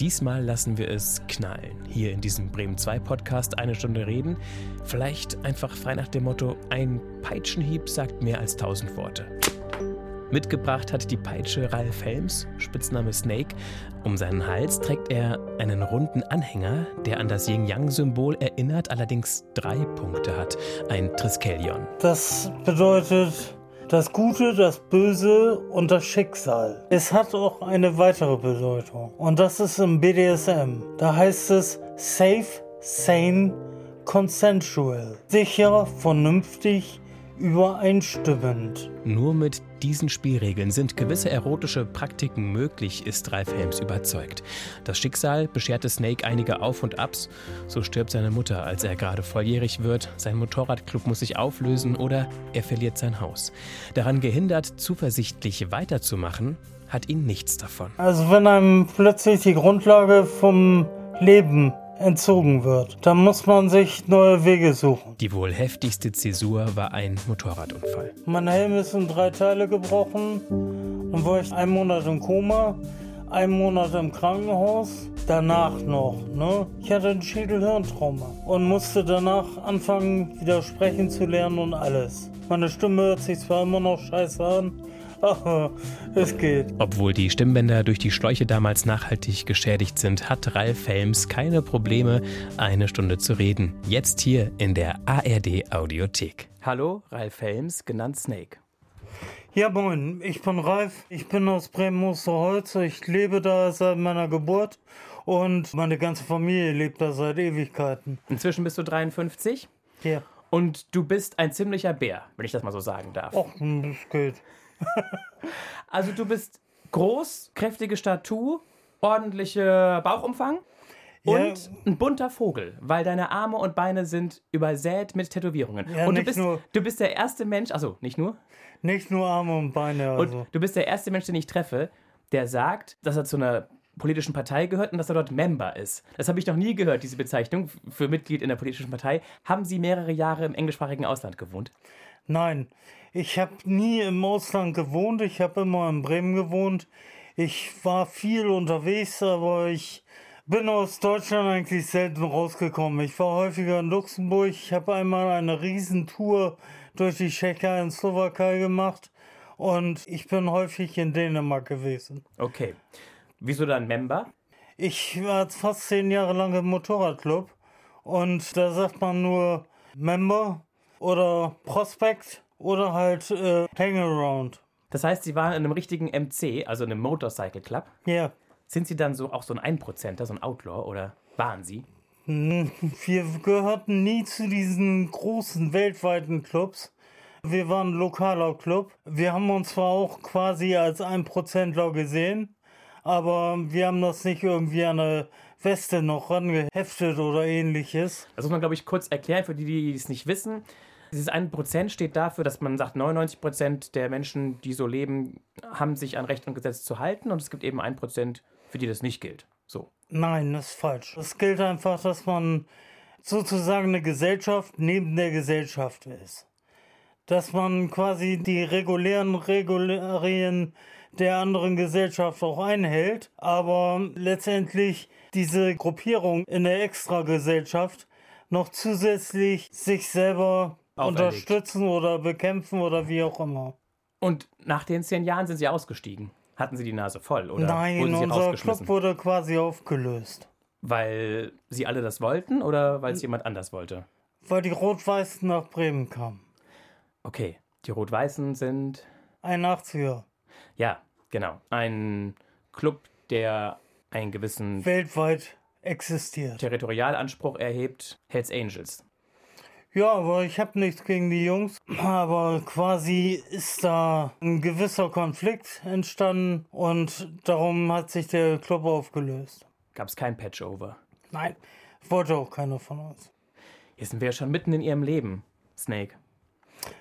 Diesmal lassen wir es knallen. Hier in diesem Bremen 2 Podcast eine Stunde reden. Vielleicht einfach frei nach dem Motto: ein Peitschenhieb sagt mehr als tausend Worte. Mitgebracht hat die Peitsche Ralf Helms, Spitzname Snake. Um seinen Hals trägt er einen runden Anhänger, der an das Yin-Yang-Symbol erinnert, allerdings drei Punkte hat. Ein Triskelion. Das bedeutet das Gute, das Böse und das Schicksal. Es hat auch eine weitere Bedeutung. Und das ist im BDSM. Da heißt es safe, sane, consensual. Sicher, vernünftig, übereinstimmend. Nur mit diesen Spielregeln sind gewisse erotische Praktiken möglich, ist Ralf Helms überzeugt. Das Schicksal bescherte Snake einige Auf und Abs. So stirbt seine Mutter, als er gerade volljährig wird. Sein Motorradclub muss sich auflösen oder er verliert sein Haus. Daran gehindert, zuversichtlich weiterzumachen, hat ihn nichts davon. Also wenn einem plötzlich die Grundlage vom Leben entzogen wird. Dann muss man sich neue Wege suchen. Die wohl heftigste Zäsur war ein Motorradunfall. Mein Helm ist in drei Teile gebrochen. Dann war ich einen Monat im Koma, einen Monat im Krankenhaus. Danach noch, ne? Ich hatte ein Schädelhirntrauma und musste danach anfangen, wieder sprechen zu lernen und alles. Meine Stimme hört sich zwar immer noch scheiße an, es geht. Obwohl die Stimmbänder durch die Schläuche damals nachhaltig geschädigt sind, hat Ralf Helms keine Probleme, eine Stunde zu reden. Jetzt hier in der ARD Audiothek. Hallo, Ralf Helms, genannt Snake. Ja, moin, ich bin Ralf, ich bin aus Bremen-Osterholz, ich lebe da seit meiner Geburt und meine ganze Familie lebt da seit Ewigkeiten. Inzwischen bist du 53? Ja. Und du bist ein ziemlicher Bär, wenn ich das mal so sagen darf. Och, das geht. also du bist groß, kräftige Statur, ordentlicher Bauchumfang und ein bunter Vogel, weil deine Arme und Beine sind übersät mit Tätowierungen. Ja, und du bist, nur, du bist der erste Mensch, also nicht nur? Nicht nur Arme und Beine. Also. Und du bist der erste Mensch, den ich treffe, der sagt, dass er zu einer politischen Partei gehört und dass er dort Member ist. Das habe ich noch nie gehört, diese Bezeichnung für Mitglied in der politischen Partei. Haben Sie mehrere Jahre im englischsprachigen Ausland gewohnt? Nein, ich habe nie im Ausland gewohnt. Ich habe immer in Bremen gewohnt. Ich war viel unterwegs, aber ich bin aus Deutschland eigentlich selten rausgekommen. Ich war häufiger in Luxemburg. Ich habe einmal eine Riesentour durch die Tschechei und Slowakei gemacht. Und ich bin häufig in Dänemark gewesen. Okay. Wieso dann Member? Ich war fast zehn Jahre lang im Motorradclub. Und da sagt man nur Member oder Prospect oder halt äh, Hangaround. Das heißt, Sie waren in einem richtigen MC, also einem Motorcycle Club? Ja. Sind Sie dann so auch so ein Einprozenter, so ein Outlaw oder waren Sie? Hm, wir gehörten nie zu diesen großen weltweiten Clubs. Wir waren ein lokaler Club. Wir haben uns zwar auch quasi als Einprozentler gesehen, aber wir haben das nicht irgendwie an eine Weste noch rangeheftet oder ähnliches. Das muss man, glaube ich, kurz erklären für die, die es nicht wissen. Dieses 1% steht dafür, dass man sagt, 99% der Menschen, die so leben, haben sich an Recht und Gesetz zu halten und es gibt eben 1%, für die das nicht gilt. So. Nein, das ist falsch. Es gilt einfach, dass man sozusagen eine Gesellschaft neben der Gesellschaft ist. Dass man quasi die regulären Regularien der anderen Gesellschaft auch einhält, aber letztendlich diese Gruppierung in der Extragesellschaft noch zusätzlich sich selber Auferlegt. unterstützen oder bekämpfen oder wie auch immer. Und nach den zehn Jahren sind Sie ausgestiegen? Hatten Sie die Nase voll? Oder Nein, unser Club wurde quasi aufgelöst. Weil Sie alle das wollten oder weil es jemand anders wollte? Weil die Rot-Weißen nach Bremen kamen. Okay, die Rot-Weißen sind. 81er. Ja, genau. Ein Club, der einen gewissen. Weltweit existiert. Territorialanspruch erhebt. Hells Angels. Ja, aber ich habe nichts gegen die Jungs. Aber quasi ist da ein gewisser Konflikt entstanden und darum hat sich der Club aufgelöst. Gab es kein Patchover? Nein, wollte auch keiner von uns. Jetzt sind wir schon mitten in ihrem Leben, Snake.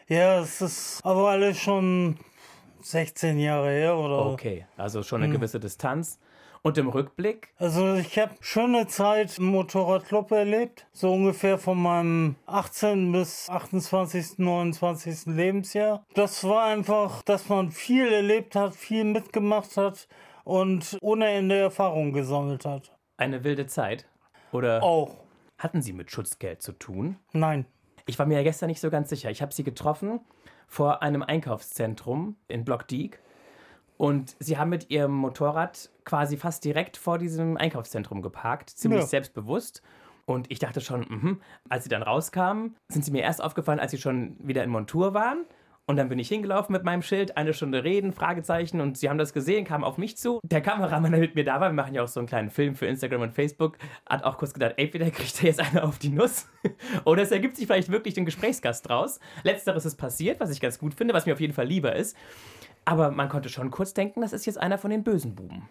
Ja, es ist aber alles schon 16 Jahre her, oder? Okay, also schon eine hm. gewisse Distanz. Und im Rückblick? Also ich habe schon eine Zeit im Motorradclub erlebt, so ungefähr von meinem 18. bis 28., 29. Lebensjahr. Das war einfach, dass man viel erlebt hat, viel mitgemacht hat und ohne Ende Erfahrung gesammelt hat. Eine wilde Zeit? Oder Auch. hatten Sie mit Schutzgeld zu tun? Nein. Ich war mir ja gestern nicht so ganz sicher. Ich habe Sie getroffen vor einem Einkaufszentrum in Blockdiek. Und Sie haben mit Ihrem Motorrad quasi fast direkt vor diesem Einkaufszentrum geparkt, ziemlich Ja. selbstbewusst. Und ich dachte schon, mhm. als Sie dann rauskamen, sind Sie mir erst aufgefallen, als Sie schon wieder in Montur waren. Und dann bin ich hingelaufen mit meinem Schild, eine Stunde reden, Fragezeichen. Und Sie haben das gesehen, kamen auf mich zu. Der Kameramann, der mit mir da war, wir machen ja auch so einen kleinen Film für Instagram und Facebook, hat auch kurz gedacht, entweder kriegt er jetzt einer auf die Nuss oder es ergibt sich vielleicht wirklich den Gesprächsgast draus. Letzteres ist passiert, was ich ganz gut finde, was mir auf jeden Fall lieber ist. Aber man konnte schon kurz denken, das ist jetzt einer von den bösen Buben.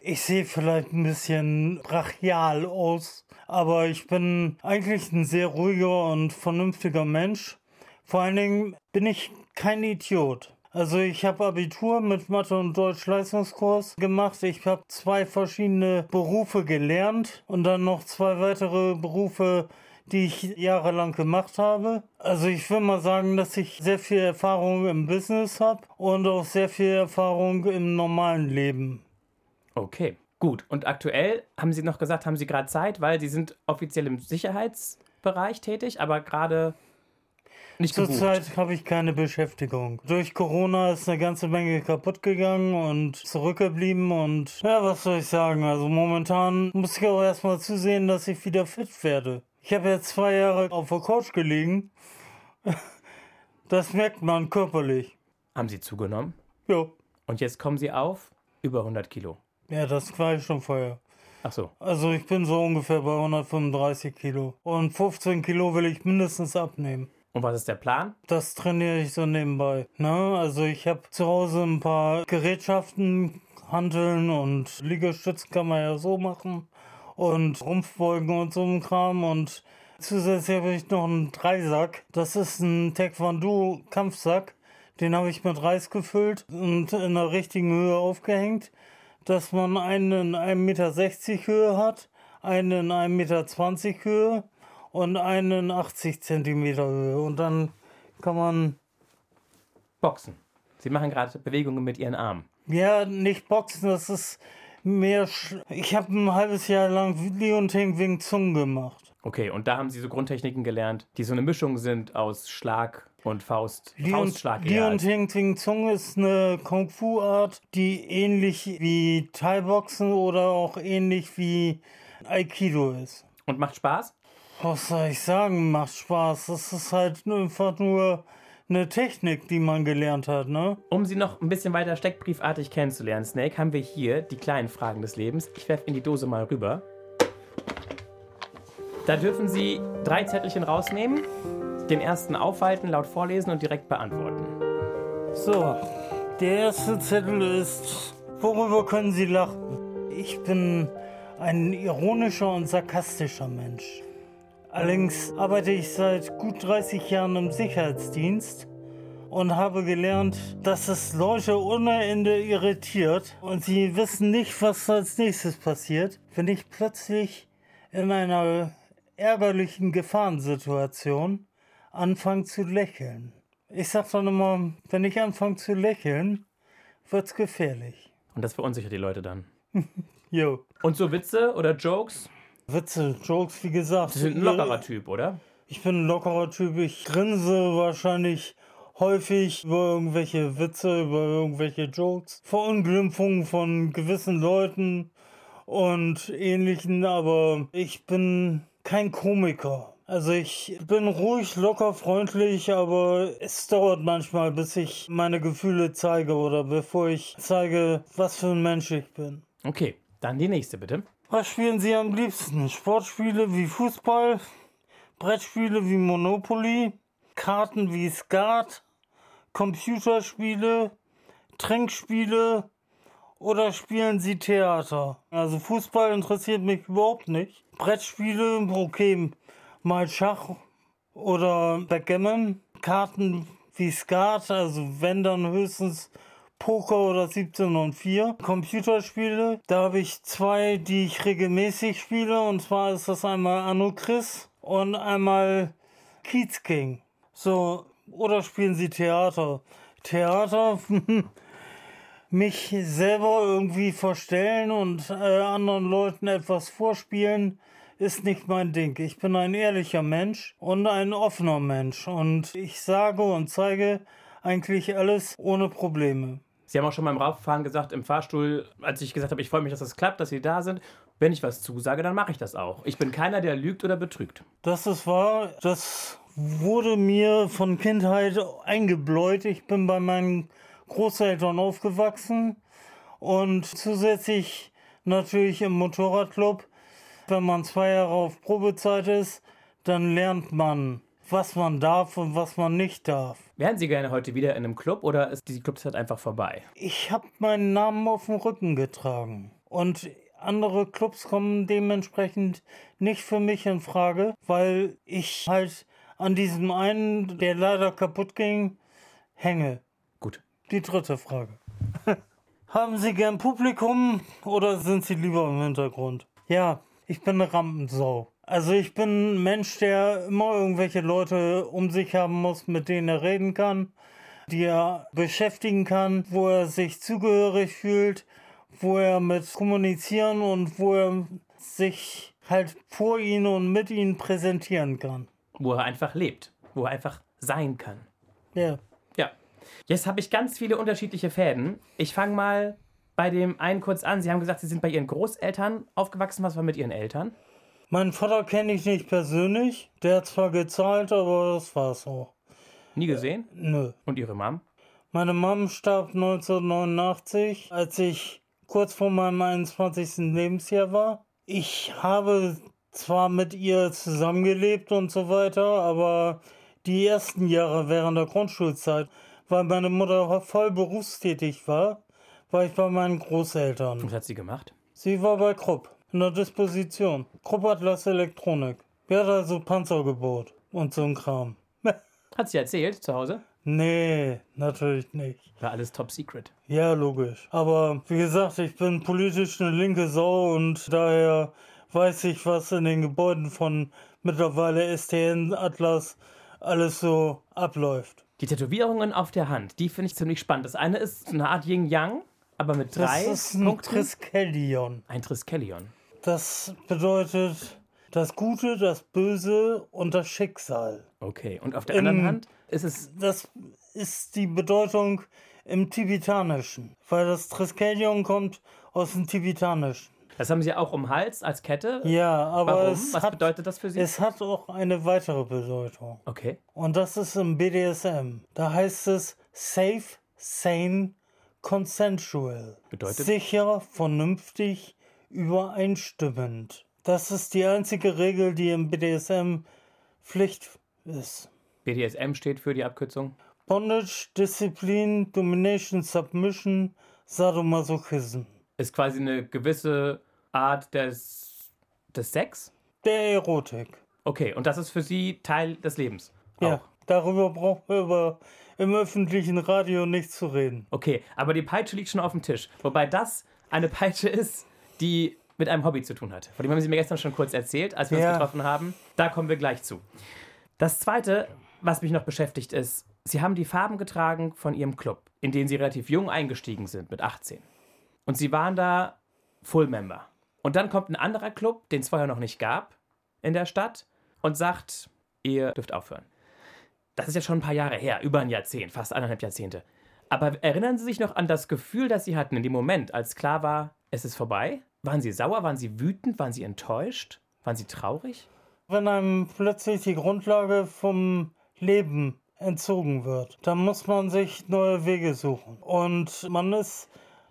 Ich sehe vielleicht ein bisschen brachial aus, aber ich bin eigentlich ein sehr ruhiger und vernünftiger Mensch. Vor allen Dingen bin ich kein Idiot. Also ich habe Abitur mit Mathe und Deutsch Leistungskurs gemacht. Ich habe zwei verschiedene Berufe gelernt und dann noch zwei weitere Berufe, die ich jahrelang gemacht habe. Also ich will mal sagen, dass ich sehr viel Erfahrung im Business habe und auch sehr viel Erfahrung im normalen Leben. Okay, gut. Und aktuell haben Sie noch gesagt, haben Sie gerade Zeit, weil Sie sind offiziell im Sicherheitsbereich tätig, aber gerade nicht. Zurzeit habe ich keine Beschäftigung. Durch Corona ist eine ganze Menge kaputt gegangen und zurückgeblieben und ja, was soll ich sagen? Also momentan muss ich auch erstmal zusehen, dass ich wieder fit werde. Ich habe jetzt zwei Jahre auf der Couch gelegen. Das merkt man körperlich. Haben Sie zugenommen? Ja, Und jetzt kommen Sie auf über 100 Kilo. ja, das war ich schon vorher. Ach so. Also ich bin so ungefähr bei 135 Kilo. Und 15 Kilo will ich mindestens abnehmen. Und was ist der Plan? Das trainiere ich so nebenbei. Ne? Also ich habe zu Hause ein paar Gerätschaften, Hanteln und Liegestütz kann man ja so machen. Und Rumpfbeugen und so ein Kram. Und zusätzlich habe ich noch einen Dreisack. Das ist ein Taekwondo-Kampfsack. Den habe ich mit Reis gefüllt und in der richtigen Höhe aufgehängt, dass man einen in 1,60 Meter Höhe hat, einen in 1,20 Meter Höhe und einen in 80 Zentimeter Höhe. Und dann kann man, Boxen. Sie machen gerade Bewegungen mit Ihren Armen. ja, nicht boxen, das ist mehr. Sch ich habe ein halbes Jahr lang Leonting wegen Zungen gemacht. Okay, und da haben Sie so Grundtechniken gelernt, die so eine Mischung sind aus Schlag und Faust. Faustschlag eher als- Leonting Ting Zung ist eine Kung-Fu-Art, die ähnlich wie Thai-Boxen oder auch ähnlich wie Aikido ist. Und macht Spaß? Was soll ich sagen? Macht Spaß. Das ist halt einfach nur eine Technik, die man gelernt hat, ne? Um Sie noch ein bisschen weiter steckbriefartig kennenzulernen, Snake, haben wir hier die kleinen Fragen des Lebens. Ich werfe in die Dose mal rüber. Da dürfen Sie drei Zettelchen rausnehmen, den ersten aufhalten, laut vorlesen und direkt beantworten. So, der erste Zettel ist, worüber können Sie lachen? Ich bin ein ironischer und sarkastischer Mensch. Allerdings arbeite ich seit gut 30 Jahren im Sicherheitsdienst und habe gelernt, dass es Leute ohne Ende irritiert und sie wissen nicht, was als nächstes passiert, wenn ich plötzlich in einer ärgerlichen Gefahrensituation anfange zu lächeln. Ich sag dann immer, wenn ich anfange zu lächeln, wird's gefährlich. Und das verunsichert die Leute dann. Jo. Und so Witze oder Jokes? Witze, Jokes, wie gesagt. Sie sind ein lockerer Typ, oder? Ich bin ein lockerer Typ. Ich grinse wahrscheinlich häufig über irgendwelche Witze, über irgendwelche Jokes, Verunglimpfungen von gewissen Leuten und ähnlichen, aber ich bin kein Komiker. Also ich bin ruhig, locker, freundlich, aber es dauert manchmal, bis ich meine Gefühle zeige oder bevor ich zeige, was für ein Mensch ich bin. Okay, dann die nächste bitte. Was spielen Sie am liebsten? Sportspiele wie Fußball, Brettspiele wie Monopoly, Karten wie Skat, Computerspiele, Trinkspiele oder spielen Sie Theater? Also Fußball interessiert mich überhaupt nicht. Brettspiele, okay, mal Schach oder Backgammon. Karten wie Skat, also wenn dann höchstens Poker oder 17 und 4. Computerspiele, da habe ich zwei, die ich regelmäßig spiele. Und zwar ist das einmal Anno Chris und einmal Kiez King. So, oder spielen Sie Theater? Theater mich selber irgendwie verstellen und äh, anderen Leuten etwas vorspielen, ist nicht mein Ding. Ich bin ein ehrlicher Mensch und ein offener Mensch und ich sage und zeige eigentlich alles ohne Probleme. Sie haben auch schon beim Rauffahren gesagt, im Fahrstuhl, als ich gesagt habe, ich freue mich, dass das klappt, dass Sie da sind. Wenn ich was zusage, dann mache ich das auch. Ich bin keiner, der lügt oder betrügt. Das ist wahr. Das wurde mir von Kindheit eingebläut. Ich bin bei meinen Großeltern aufgewachsen und zusätzlich natürlich im Motorradclub. Wenn man zwei Jahre auf Probezeit ist, dann lernt man, was man darf und was man nicht darf. Wären Sie gerne heute wieder in einem Club oder ist die Clubzeit einfach vorbei? Ich habe meinen Namen auf dem Rücken getragen und andere Clubs kommen dementsprechend nicht für mich in Frage, weil ich halt an diesem einen, der leider kaputt ging, hänge. Gut. Die dritte Frage. Haben Sie gern Publikum oder sind Sie lieber im Hintergrund? Ja, ich bin eine Rampensau. Also ich bin ein Mensch, der immer irgendwelche Leute um sich haben muss, mit denen er reden kann, die er beschäftigen kann, wo er sich zugehörig fühlt, wo er mit kommunizieren und wo er sich halt vor ihnen und mit ihnen präsentieren kann. Wo er einfach lebt, wo er einfach sein kann. Ja. Ja. Jetzt habe ich ganz viele unterschiedliche Fäden. Ich fange mal bei dem einen kurz an. Sie haben gesagt, Sie sind bei Ihren Großeltern aufgewachsen. Was war mit Ihren Eltern? Meinen Vater kenne ich nicht persönlich. Der hat zwar gezahlt, aber das war's auch. Nie gesehen? Nö. Und Ihre Mom? Meine Mom starb 1989, als ich kurz vor meinem 21. Lebensjahr war. Ich habe zwar mit ihr zusammengelebt und so weiter, aber die ersten Jahre während der Grundschulzeit, weil meine Mutter voll berufstätig war, war ich bei meinen Großeltern. Was hat sie gemacht? Sie war bei Krupp in der Disposition. Krupp Atlas Elektronik. Wir hat also Panzer gebaut und so ein Kram. Hat sie erzählt zu Hause? Nee, natürlich nicht. War alles top secret. Ja, logisch. Aber wie gesagt, ich bin politisch eine linke Sau und daher weiß ich, was in den Gebäuden von mittlerweile STN Atlas alles so abläuft. Die Tätowierungen auf der Hand, die finde ich ziemlich spannend. Das eine ist eine Art Yin-Yang, aber mit drei Das ist ein Punkten. Triskelion. Ein Triskelion. Das bedeutet das Gute, das Böse und das Schicksal. Okay. Und auf der anderen Hand ist es Das ist die Bedeutung im Tibetanischen, weil das Triskelion kommt aus dem Tibetanischen. Das haben Sie auch um Hals als Kette. Ja, aber Warum? es, Was hat, bedeutet das für Sie? es hat auch eine weitere Bedeutung. Okay. Und das ist im BDSM. Da heißt es safe, sane, consensual. Bedeutet? Sicher, vernünftig, übereinstimmend. Das ist die einzige Regel, die im BDSM Pflicht ist. BDSM steht für die Abkürzung. Bondage, Disziplin, Domination, Submission, Sadomasochism. Ist quasi eine gewisse Art des, des Sex. Der Erotik. Okay, und das ist für Sie Teil des Lebens. Ja, Auch. darüber brauchen wir über im öffentlichen Radio nicht zu reden. Okay, aber die Peitsche liegt schon auf dem Tisch. Wobei das eine Peitsche ist, die mit einem Hobby zu tun hat. Von dem haben Sie mir gestern schon kurz erzählt, als wir Ja. uns getroffen haben. Da kommen wir gleich zu. Das Zweite, was mich noch beschäftigt, ist, Sie haben die Farben getragen von Ihrem Club, in den Sie relativ jung eingestiegen sind, mit 18. Und Sie waren da Full Member. Und dann kommt ein anderer Club, den es vorher noch nicht gab in der Stadt, und sagt, ihr dürft aufhören. Das ist ja schon ein paar Jahre her, über ein Jahrzehnt, fast eineinhalb Jahrzehnte. Aber erinnern Sie sich noch an das Gefühl, das Sie hatten in dem Moment, als klar war, es ist vorbei? Waren Sie sauer? Waren Sie wütend? Waren Sie enttäuscht? Waren Sie traurig? Wenn einem plötzlich die Grundlage vom Leben entzogen wird, dann muss man sich neue Wege suchen. Und man ist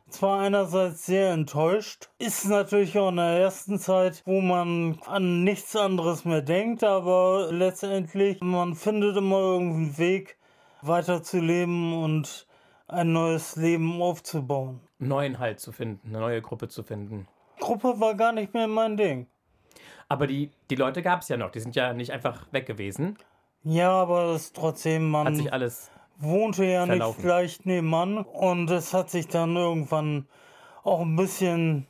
zwar einerseits sehr enttäuscht, ist natürlich auch in der ersten Zeit, wo man an nichts anderes mehr denkt, aber letztendlich, man findet immer irgendeinen Weg, weiterzuleben und ein neues Leben aufzubauen. Neuen Halt zu finden, eine neue Gruppe zu finden. Gruppe war gar nicht mehr mein Ding. Aber die, die Leute gab es ja noch, die sind ja nicht einfach weg gewesen. Ja, aber das trotzdem, Hat man sich alles. wohnte ja nicht verlaufen. gleich nebenan und es hat sich dann irgendwann auch ein bisschen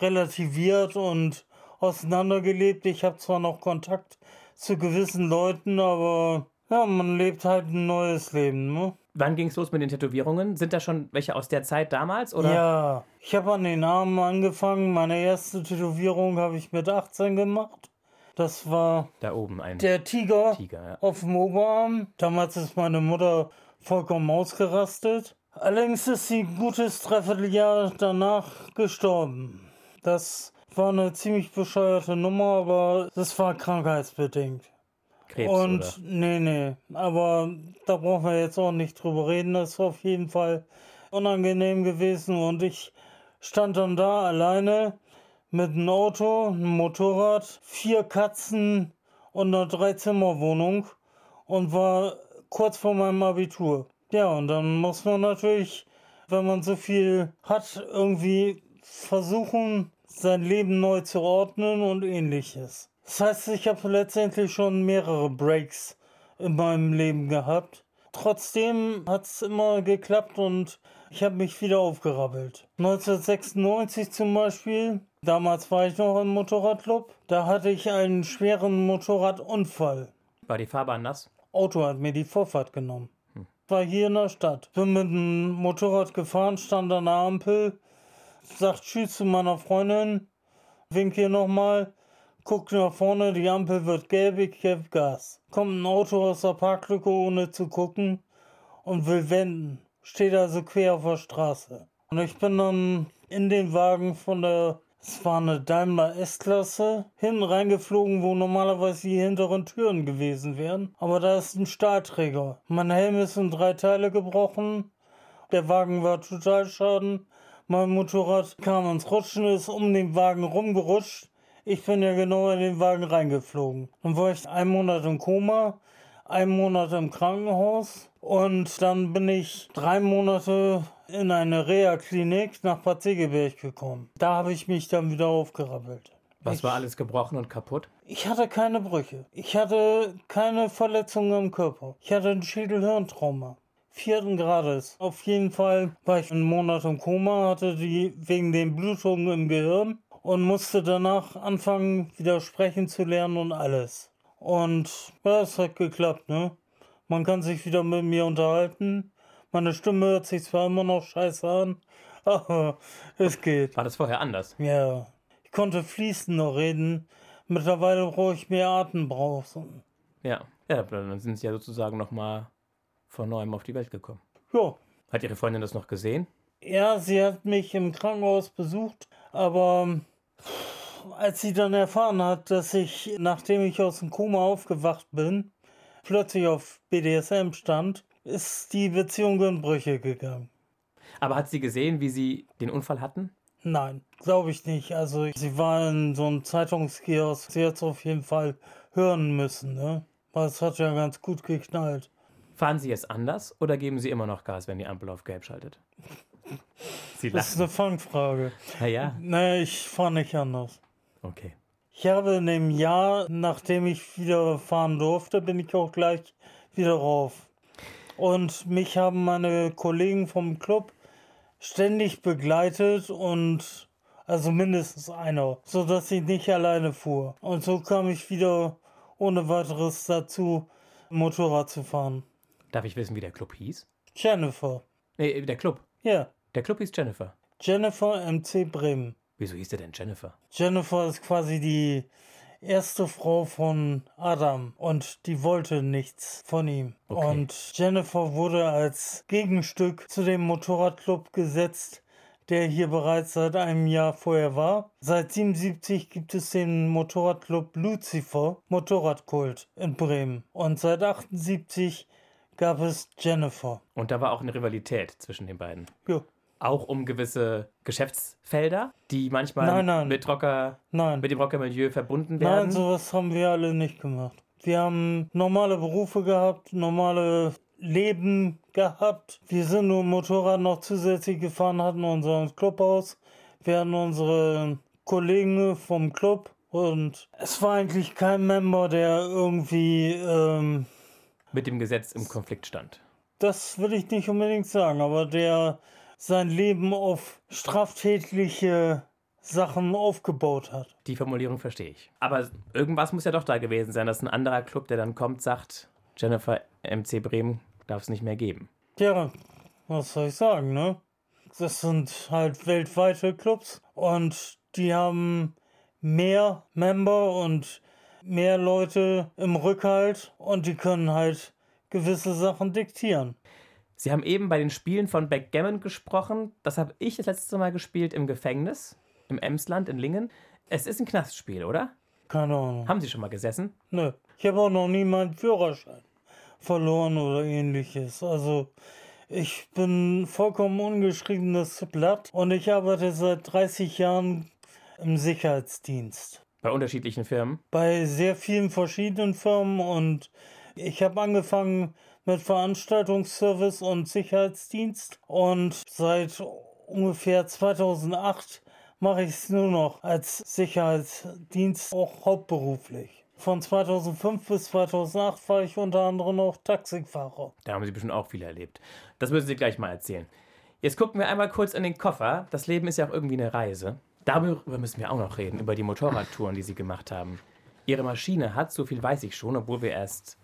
relativiert und auseinandergelebt. Ich habe zwar noch Kontakt zu gewissen Leuten, aber ja, man lebt halt ein neues Leben. Ne? Wann ging es los mit den Tätowierungen? Sind da schon welche aus der Zeit damals? Oder? Ja, ich habe an den Armen angefangen. Meine erste Tätowierung habe ich mit 18 gemacht. Das war da oben ein der Tiger, Tiger ja. auf dem Oberarm. Damals ist meine Mutter vollkommen ausgerastet. Allerdings ist sie ein gutes Dreivierteljahr danach gestorben. Das war eine ziemlich bescheuerte Nummer, aber das war krankheitsbedingt. Krebs, Und oder? nee, nee, aber da brauchen wir jetzt auch nicht drüber reden. Das ist auf jeden Fall unangenehm gewesen und ich stand dann da alleine mit einem Auto, einem Motorrad, vier Katzen und einer Dreizimmerwohnung und war kurz vor meinem Abitur. Ja, und dann muss man natürlich, wenn man so viel hat, irgendwie versuchen, sein Leben neu zu ordnen und ähnliches. Das heißt, ich habe letztendlich schon mehrere Breaks in meinem Leben gehabt. Trotzdem hat es immer geklappt und ich habe mich wieder aufgerappelt. 1996 zum Beispiel, damals war ich noch im Motorradclub, da hatte ich einen schweren Motorradunfall. War die Fahrbahn nass? Auto hat mir die Vorfahrt genommen. War hier in der Stadt. Bin mit dem Motorrad gefahren, stand an der Ampel, sagt Tschüss zu meiner Freundin, wink hier nochmal, guckt nach vorne, die Ampel wird gelb, ich geb Gas. Kommt ein Auto aus der Parklücke, ohne zu gucken und will wenden. Steht also quer auf der Straße. Und ich bin dann in den Wagen von der, es war eine Daimler S-Klasse, hinten reingeflogen, wo normalerweise die hinteren Türen gewesen wären. Aber da ist ein Stahlträger. Mein Helm ist in drei Teile gebrochen. Der Wagen war total schaden. Mein Motorrad kam ins Rutschen, ist um den Wagen rumgerutscht. Ich bin ja genau in den Wagen reingeflogen. Dann war ich einen Monat im Koma, einen Monat im Krankenhaus und dann bin ich drei Monate in eine Reha-Klinik nach Bad Segeberg gekommen. Da habe ich mich dann wieder aufgerappelt. Was ich, war alles gebrochen und kaputt? Ich hatte keine Brüche. Ich hatte keine Verletzungen im Körper. Ich hatte ein Schädel-Hirntrauma. Vierten Grades. Auf jeden Fall war ich einen Monat im Koma, hatte die wegen den Blutungen im Gehirn und musste danach anfangen, wieder sprechen zu lernen und alles. Und ja, es hat geklappt, ne? Man kann sich wieder mit mir unterhalten. Meine Stimme hört sich zwar immer noch scheiße an, aber es geht. War das vorher anders? Ja. Ich konnte fließend noch reden. Mittlerweile brauche ich mehr Atembrausen. Ja. Ja, dann sind sie ja sozusagen nochmal von neuem auf die Welt gekommen. Ja. Hat Ihre Freundin das noch gesehen? Ja, sie hat mich im Krankenhaus besucht, aber als sie dann erfahren hat, dass ich, nachdem ich aus dem Koma aufgewacht bin, plötzlich auf BDSM stand, ist die Beziehung in Brüche gegangen. Aber hat sie gesehen, wie Sie den Unfall hatten? Nein, glaube ich nicht. Also sie war in so einem Zeitungskiosk. Sie hat es auf jeden Fall hören müssen, ne? Aber es hat ja ganz gut geknallt. Fahren Sie es anders oder geben Sie immer noch Gas, wenn die Ampel auf gelb schaltet? Das ist eine Fangfrage. Na ja, Nee, ich fahre nicht anders. okay. Ich habe in dem Jahr, nachdem ich wieder fahren durfte, bin ich auch gleich wieder rauf. Und mich haben meine Kollegen vom Club ständig begleitet und also mindestens einer, so dass ich nicht alleine fuhr. Und so kam ich wieder ohne weiteres dazu, Motorrad zu fahren. Darf ich wissen, wie der Club hieß? Jennifer. Nee, der Club. Ja, Der Club hieß Jennifer. Jennifer MC Bremen. Wieso hieß der denn Jennifer? Jennifer ist quasi die erste Frau von Adam und die wollte nichts von ihm. Okay. Und Jennifer wurde als Gegenstück zu dem Motorradclub gesetzt, der hier bereits seit einem Jahr vorher war. Seit 77 gibt es den Motorradclub Lucifer Motorradkult in Bremen und seit 78 gab es Jennifer. Und da war auch eine Rivalität zwischen den beiden. Ja, Auch um gewisse Geschäftsfelder, die manchmal Nein, nein. Mit, Rocker, nein. mit dem Rockermilieu verbunden werden. Nein, sowas haben wir alle nicht gemacht. Wir haben normale Berufe gehabt, normale Leben gehabt. Wir sind nur Motorrad noch zusätzlich gefahren, hatten unser Clubhaus. Wir hatten unsere Kollegen vom Club und es war eigentlich kein Member, der irgendwie, ähm, mit dem Gesetz im Konflikt stand. das will ich nicht unbedingt sagen, aber der sein Leben auf straftätliche Sachen aufgebaut hat. Die Formulierung verstehe ich. Aber irgendwas muss ja doch da gewesen sein, dass ein anderer Club, der dann kommt, sagt, Jennifer MC Bremen darf es nicht mehr geben. Ja, was soll ich sagen, ne? Das sind halt weltweite Clubs und die haben mehr Member und mehr Leute im Rückhalt und die können halt gewisse Sachen diktieren. Sie haben eben bei den Spielen von Backgammon gesprochen. Das habe ich das letzte Mal gespielt im Gefängnis, im Emsland in Lingen. Es ist ein Knastspiel, oder? Keine Ahnung. Haben Sie schon mal gesessen? Nö. Ich habe auch noch nie meinen Führerschein verloren oder ähnliches. Also ich bin vollkommen ungeschriebenes Blatt und ich arbeite seit 30 Jahren im Sicherheitsdienst. Bei unterschiedlichen Firmen? Bei sehr vielen verschiedenen Firmen und ich habe angefangen mit Veranstaltungsservice und Sicherheitsdienst und seit ungefähr 2008 mache ich es nur noch als Sicherheitsdienst auch hauptberuflich. Von 2005 bis 2008 war ich unter anderem auch Taxifahrer. Da haben Sie bestimmt auch viel erlebt. Das müssen Sie gleich mal erzählen. Jetzt gucken wir einmal kurz in den Koffer. Das Leben ist ja auch irgendwie eine Reise. Darüber müssen wir auch noch reden, über die Motorradtouren, die Sie gemacht haben. Ihre Maschine hat, so viel weiß ich schon, obwohl wir erst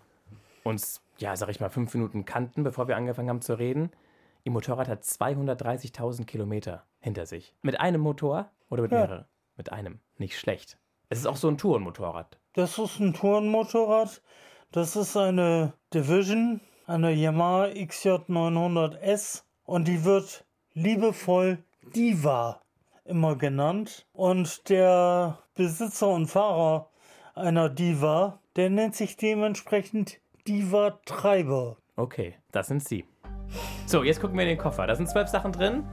uns, ja, sag ich mal, fünf Minuten kannten, bevor wir angefangen haben zu reden. Ihr Motorrad hat 230.000 Kilometer hinter sich. Mit einem Motor oder mit Ja. mehreren? Mit einem. Nicht schlecht. Es ist auch so ein Tourenmotorrad. Das ist ein Tourenmotorrad. Das ist eine Division, eine Yamaha XJ900S und die wird liebevoll Diva immer genannt. Und der Besitzer und Fahrer einer Diva, der nennt sich dementsprechend Diva Treiber. Okay, das sind Sie. So, jetzt gucken wir in den Koffer. Da sind zwölf Sachen drin.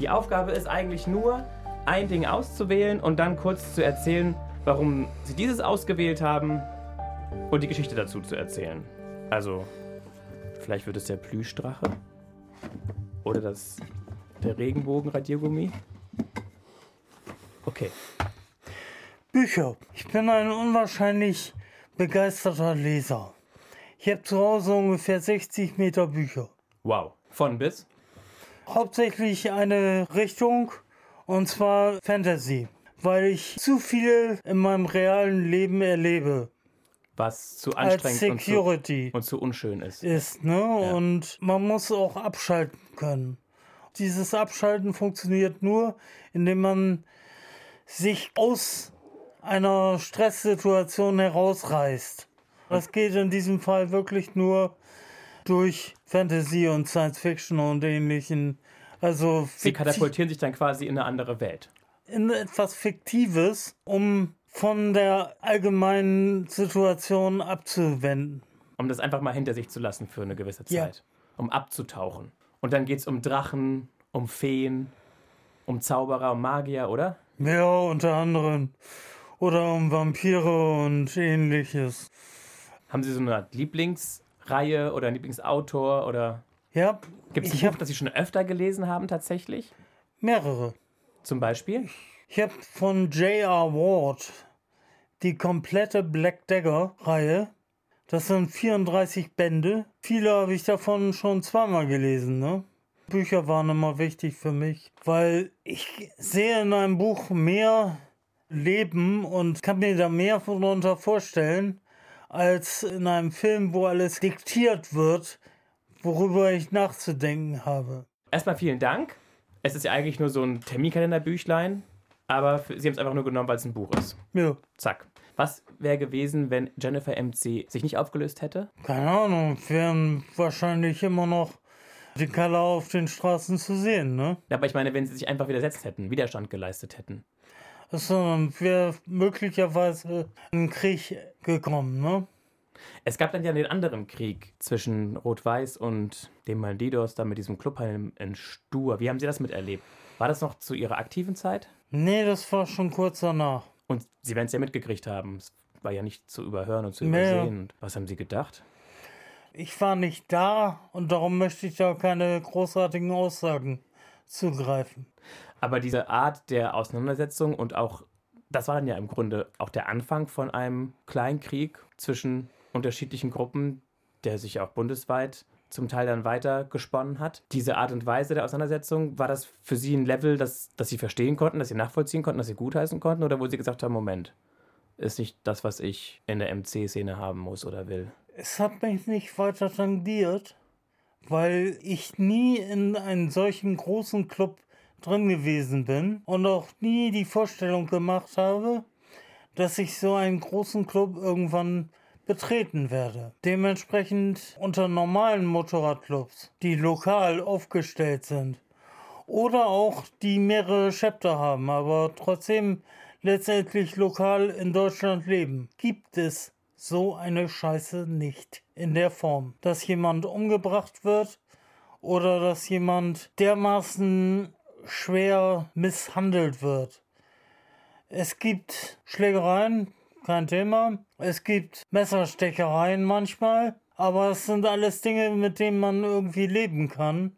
Die Aufgabe ist eigentlich nur, ein Ding auszuwählen und dann kurz zu erzählen, warum Sie dieses ausgewählt haben und die Geschichte dazu zu erzählen. Also, vielleicht wird es der Plüschdrache oder das der Regenbogen-Radiergummi. Okay, Bücher. Ich bin ein unwahrscheinlich begeisterter Leser. Ich habe zu Hause ungefähr 60 Meter Bücher. wow. Von bis? Hauptsächlich eine Richtung und zwar Fantasy, weil ich zu viel in meinem realen Leben erlebe Was zu anstrengend und zu, und zu unschön ist. ist, ne? Und man muss auch abschalten können. Dieses Abschalten funktioniert nur, indem man sich aus einer Stresssituation herausreißt. Das geht in diesem Fall wirklich nur durch Fantasy und Science Fiction und ähnlichen. Also Sie katapultieren sich dann quasi in eine andere Welt. in etwas Fiktives, um von der allgemeinen Situation abzuwenden. Um das einfach mal hinter sich zu lassen für eine gewisse Ja. Zeit. Um abzutauchen. Und dann geht es um Drachen, um Feen, um Zauberer, um Magier, oder? Ja, unter anderem. Oder um Vampire und ähnliches. Haben Sie so eine Art Lieblingsreihe oder einen Lieblingsautor oder Ja, gibt es ich ein Buch, habe das Sie schon öfter gelesen haben tatsächlich? mehrere. Zum Beispiel? Ich habe von J.R. Ward die komplette Black Dagger-Reihe. Das sind 34 Bände. Viele habe ich davon schon zweimal gelesen, ne? Bücher waren immer wichtig für mich, weil ich sehe in einem Buch mehr Leben und kann mir da mehr darunter vorstellen, als in einem Film, wo alles diktiert wird, worüber ich nachzudenken habe. Erstmal vielen Dank. Es ist ja eigentlich nur so ein Terminkalenderbüchlein, aber Sie haben es einfach nur genommen, weil es ein Buch ist. Ja, Zack. Was wäre gewesen, wenn Jennifer MC sich nicht aufgelöst hätte? keine Ahnung, wären wahrscheinlich immer noch die Color auf den Straßen zu sehen, ne? Aber ich meine, wenn sie sich einfach widersetzt hätten, Widerstand geleistet hätten. Es wäre möglicherweise ein Krieg gekommen, ne? Es gab dann ja den anderen Krieg zwischen Rot-Weiß und dem Maldidos, da mit diesem Clubheim in Stur. Wie haben Sie das miterlebt? War das noch zu Ihrer aktiven Zeit? Nee, das war schon kurz danach. Und Sie werden es ja mitgekriegt haben. Es war ja nicht zu überhören und zu Nee. übersehen. Und was haben Sie gedacht? Ich war nicht da und darum möchte ich da keine großartigen Aussagen zugreifen. Aber diese Art der Auseinandersetzung und auch, das war dann ja im Grunde auch der Anfang von einem Kleinkrieg zwischen unterschiedlichen Gruppen, der sich auch bundesweit zum Teil dann weiter gesponnen hat. Diese Art und Weise der Auseinandersetzung, war das für Sie ein Level, das, das Sie verstehen konnten, das Sie nachvollziehen konnten, das Sie gutheißen konnten? Oder wo Sie gesagt haben, Moment, ist nicht das, was ich in der MC-Szene haben muss oder will? Es hat mich nicht weiter tangiert, weil ich nie in einem solchen großen Club drin gewesen bin und auch nie die Vorstellung gemacht habe, dass ich so einen großen Club irgendwann betreten werde. Dementsprechend unter normalen Motorradclubs, die lokal aufgestellt sind oder auch die mehrere Chapter haben, aber trotzdem letztendlich lokal in Deutschland leben, gibt es so eine Scheiße nicht in der Form, dass jemand umgebracht wird oder dass jemand dermaßen schwer misshandelt wird. Es gibt Schlägereien, kein Thema. Es gibt Messerstechereien manchmal, aber es sind alles Dinge, mit denen man irgendwie leben kann,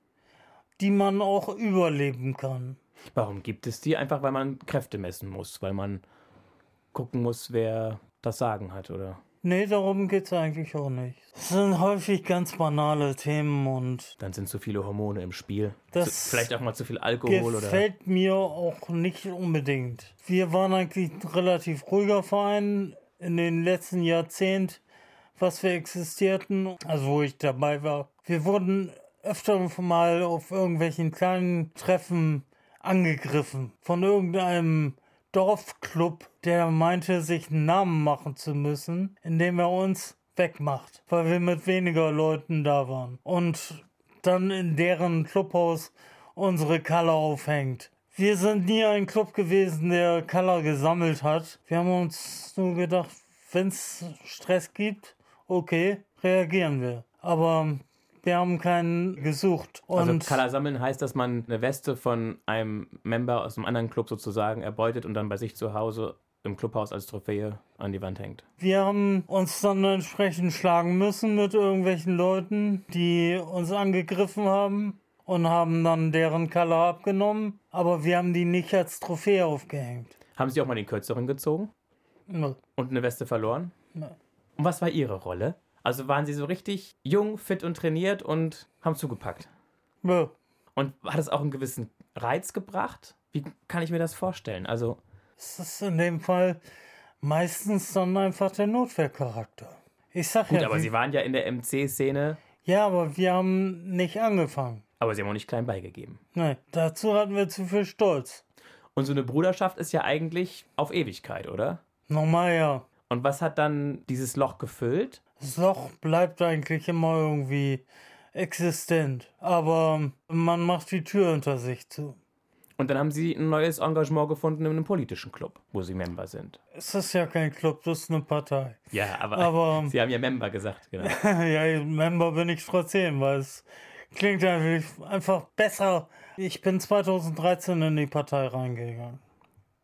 die man auch überleben kann. Warum gibt es die? Einfach weil man Kräfte messen muss, weil man gucken muss, wer das Sagen hat, oder? Nee, darum geht es eigentlich auch nicht. Es sind häufig ganz banale Themen und. Dann sind zu viele Hormone im Spiel. Das zu, vielleicht auch mal zu viel Alkohol oder. Gefällt mir auch nicht unbedingt. Wir waren eigentlich ein relativ ruhiger Verein in den letzten Jahrzehnten, was wir existierten, also wo ich dabei war. Wir wurden öfter mal auf irgendwelchen kleinen Treffen angegriffen von irgendeinem Dorfclub, der meinte, sich einen Namen machen zu müssen, indem er uns wegmacht, weil wir mit weniger Leuten da waren. Und dann in deren Clubhaus unsere Color aufhängt. Wir sind nie ein Club gewesen, der Color gesammelt hat. Wir haben uns nur gedacht, wenn es Stress gibt, okay, reagieren wir. Aber wir haben keinen gesucht. Und also Color sammeln heißt, dass man eine Weste von einem Member aus einem anderen Club sozusagen erbeutet und dann bei sich zu Hause im Clubhaus als Trophäe an die Wand hängt. Wir haben uns dann entsprechend schlagen müssen mit irgendwelchen Leuten, die uns angegriffen haben und haben dann deren Color abgenommen, aber wir haben die nicht als Trophäe aufgehängt. Haben Sie auch mal den kürzeren gezogen? Ja. Und eine Weste verloren? Ja. Und was war Ihre Rolle? Also waren sie so richtig jung, fit und trainiert und haben zugepackt. Ja. Und hat es auch einen gewissen Reiz gebracht? Wie kann ich mir das vorstellen? Also. Es ist in dem Fall meistens dann einfach der Notwehrcharakter. Ich sag Gut, ja. aber Sie waren ja in der MC-Szene. Ja, aber wir haben nicht angefangen. Aber Sie haben auch nicht klein beigegeben. Nein, dazu hatten wir zu viel Stolz. Und so eine Bruderschaft ist ja eigentlich auf Ewigkeit, oder? Normal ja. Und was hat dann dieses Loch gefüllt? Das Loch bleibt eigentlich immer irgendwie existent, aber man macht die Tür unter sich zu. Und dann haben Sie ein neues Engagement gefunden in einem politischen Club, wo Sie Member sind. Es ist ja kein Club, das ist eine Partei. Ja, aber, aber Sie haben ja Member gesagt, genau. ja, Member bin ich trotzdem, weil es klingt einfach besser. Ich bin 2013 in die Partei reingegangen.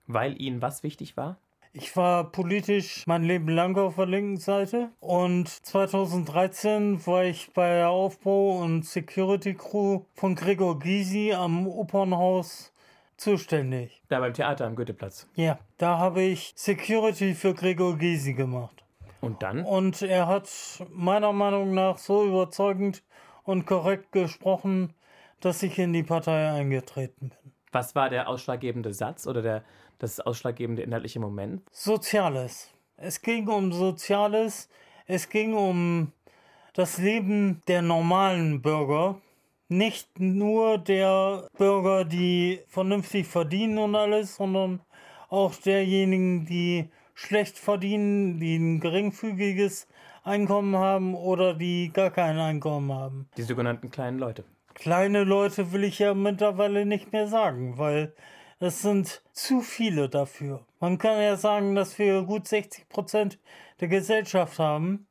Weil Ihnen was wichtig war? Ich war politisch mein Leben lang auf der linken Seite und 2013 war ich bei der Aufbau- und Security Crew von Gregor Gysi am Opernhaus zuständig. Da beim Theater am Goetheplatz. Ja, da habe ich Security für Gregor Gysi gemacht. Und dann? Und er hat meiner Meinung nach so überzeugend und korrekt gesprochen, dass ich in die Partei eingetreten bin. Was war der ausschlaggebende Satz oder der, das ausschlaggebende inhaltliche Moment? Soziales. Es ging um Soziales. Es ging um das Leben der normalen Bürger. Nicht nur der Bürger, die vernünftig verdienen und alles, sondern auch derjenigen, die schlecht verdienen, die ein geringfügiges Einkommen haben oder die gar kein Einkommen haben. Die sogenannten kleinen Leute. Kleine Leute will ich ja mittlerweile nicht mehr sagen, weil es sind zu viele dafür. Man kann ja sagen, dass wir gut 60 Prozent der Gesellschaft haben,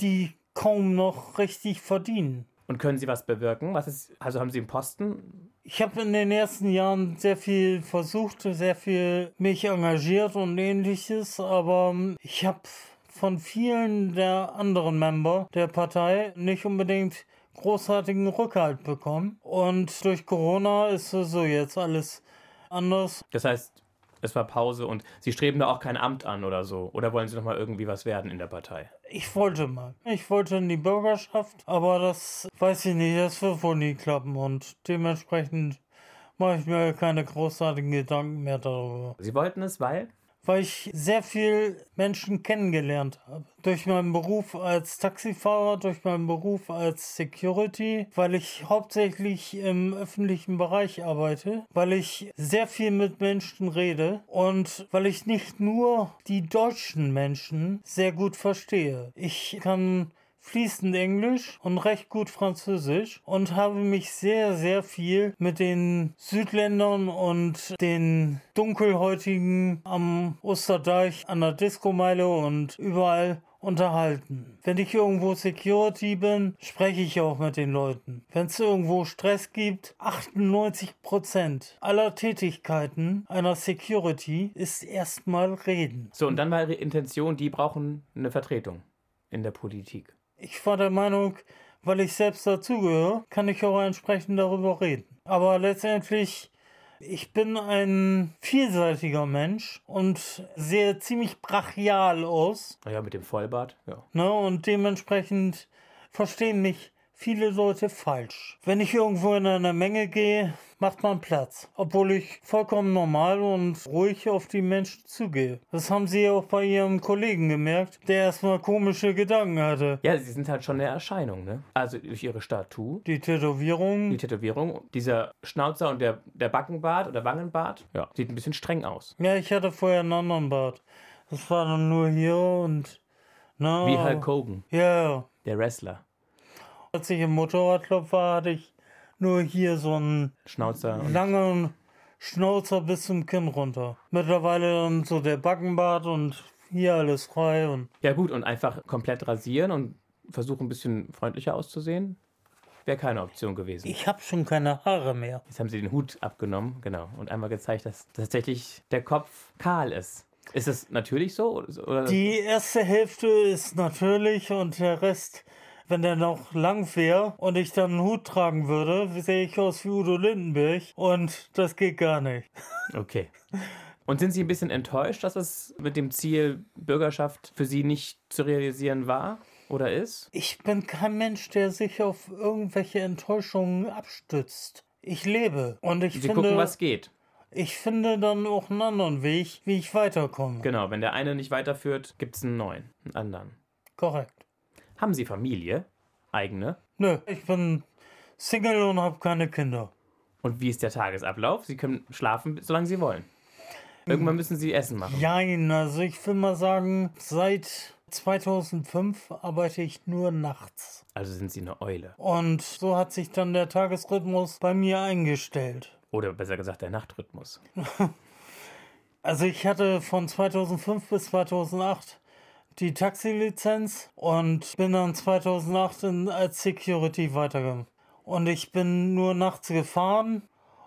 die kaum noch richtig verdienen. Und können Sie was bewirken? Was ist, also haben Sie einen Posten? Ich habe in den ersten Jahren sehr viel versucht, sehr viel mich engagiert und ähnliches, aber ich habe von vielen der anderen Member der Partei nicht unbedingt großartigen Rückhalt bekommen. Und durch Corona ist so jetzt alles anders. Das heißt, es war Pause und Sie streben da auch kein Amt an oder so? Oder wollen Sie noch mal irgendwie was werden in der Partei? Ich wollte mal. Ich wollte in die Bürgerschaft, aber das weiß ich nicht, das wird wohl nie klappen und dementsprechend mache ich mir keine großartigen Gedanken mehr darüber. Sie wollten es, weil? Weil ich sehr viel Menschen kennengelernt habe. Durch meinen Beruf als Taxifahrer, durch meinen Beruf als Security, weil ich hauptsächlich im öffentlichen Bereich arbeite, weil ich sehr viel mit Menschen rede und weil ich nicht nur die deutschen Menschen sehr gut verstehe. Ich kann fließend Englisch und recht gut Französisch und habe mich sehr, sehr viel mit den Südländern und den Dunkelhäutigen am Osterdeich, an der Diskomeile und überall unterhalten. Wenn ich irgendwo Security bin, spreche ich auch mit den Leuten. Wenn es irgendwo Stress gibt, 98% aller Tätigkeiten einer Security ist erstmal reden. So, und dann war Ihre Intention, die brauchen eine Vertretung in der Politik. Ich war der Meinung, weil ich selbst dazugehöre, kann ich auch entsprechend darüber reden. Aber letztendlich, ich bin ein vielseitiger Mensch und sehe ziemlich brachial aus. Naja, mit dem Vollbart, ja. Ne, und dementsprechend verstehen mich viele Leute falsch. Wenn ich irgendwo in eine Menge gehe, macht man Platz. Obwohl ich vollkommen normal und ruhig auf die Menschen zugehe. Das haben sie auch bei ihrem Kollegen gemerkt, der erstmal komische Gedanken hatte. Ja, sie sind halt schon eine Erscheinung, ne? Also durch ihre Statue. Die Tätowierung. Die Tätowierung, dieser Schnauzer und der, der Backenbart oder Wangenbart, ja, sieht ein bisschen streng aus. Ja, ich hatte vorher einen anderen Bart. Das war dann nur hier und. Na, Wie Hulk Hogan, Ja, der Wrestler. Als ich im Motorradclub war, hatte ich nur hier so einen Schnauzer langen Schnauzer bis zum Kinn runter. Mittlerweile dann so der Backenbart und hier alles frei und Ja gut, und einfach komplett rasieren und versuchen ein bisschen freundlicher auszusehen, wäre keine Option gewesen. ich habe schon keine Haare mehr. Jetzt haben sie den Hut abgenommen, genau, und einmal gezeigt, dass tatsächlich der Kopf kahl ist. Ist das natürlich so? Oder? Die erste Hälfte ist natürlich und der Rest, wenn der noch lang wäre und ich dann einen Hut tragen würde, sehe ich aus wie Udo Lindenberg und das geht gar nicht. Okay. Und sind Sie ein bisschen enttäuscht, dass es mit dem Ziel Bürgerschaft für Sie nicht zu realisieren war oder ist? Ich bin kein Mensch, der sich auf irgendwelche Enttäuschungen abstützt. Ich lebe und ich Sie finde, gucken, was geht. ich finde dann auch einen anderen Weg, wie ich weiterkomme. Genau, wenn der eine nicht weiterführt, gibt es einen neuen, einen anderen. Korrekt. Haben Sie Familie? Eigene? Nö, ich bin Single und habe keine Kinder. Und wie ist der Tagesablauf? Sie können schlafen, solange Sie wollen. Irgendwann müssen Sie Essen machen. Jein, also ich will mal sagen, seit 2005 arbeite ich nur nachts. Also sind Sie eine Eule. Und so hat sich dann der Tagesrhythmus bei mir eingestellt. Oder besser gesagt, der Nachtrhythmus. Also ich hatte von 2005 bis 2008 die Taxilizenz und bin dann 2008 in, als Security weitergegangen. Und ich bin nur nachts gefahren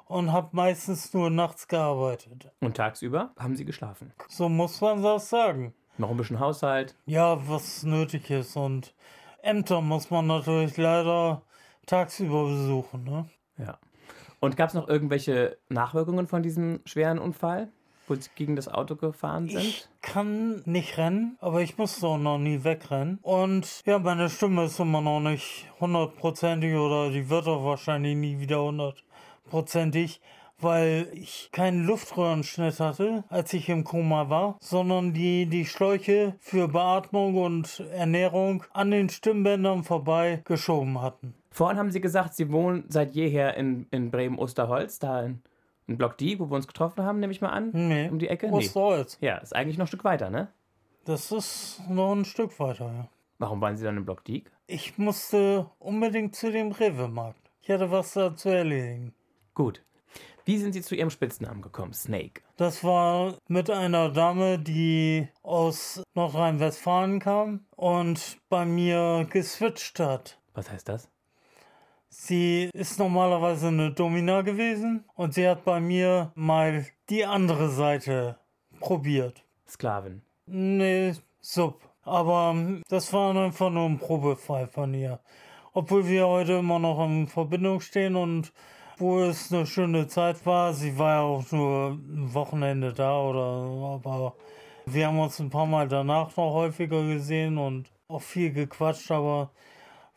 und habe meistens nur nachts gearbeitet. Und tagsüber haben Sie geschlafen. So muss man das sagen. Noch ein bisschen Haushalt. Ja, was nötig ist. Und Ämter muss man natürlich leider tagsüber besuchen. Ne? Ja. Und gab es noch irgendwelche Nachwirkungen von diesem schweren Unfall, wo Sie gegen das Auto gefahren sind? Ich kann nicht rennen, aber ich musste auch noch nie wegrennen. Und ja, meine Stimme ist immer noch nicht hundertprozentig oder die wird auch wahrscheinlich nie wieder hundertprozentig, weil ich keinen Luftröhrenschnitt hatte, als ich im Koma war, sondern die die Schläuche für Beatmung und Ernährung an den Stimmbändern vorbei geschoben hatten. Vorhin haben Sie gesagt, Sie wohnen seit jeher in, in Bremen-Osterholz, da in, in Block D, wo wir uns getroffen haben, nehme ich mal an. Nee. Um die Ecke? Nee. Osterholz. Ja, ist eigentlich noch ein Stück weiter, ne? Das ist noch ein Stück weiter, ja. Warum waren Sie dann in Block D? Ich musste unbedingt zu dem Rewe-Markt. Ich hatte was da zu erledigen. Gut. Wie sind Sie zu Ihrem Spitznamen gekommen, Snake? Das war mit einer Dame, die aus Nordrhein-Westfalen kam und bei mir geswitcht hat. Was heißt das? Sie ist normalerweise eine Domina gewesen und sie hat bei mir mal die andere Seite probiert. Sklavin. Nee, Sub. Aber ähm, das war einfach nur ein Probefall von ihr. Obwohl wir heute immer noch in Verbindung stehen und wo es eine schöne Zeit war. Sie war ja auch nur ein Wochenende da oder aber wir haben uns ein paar Mal danach noch häufiger gesehen und auch viel gequatscht, aber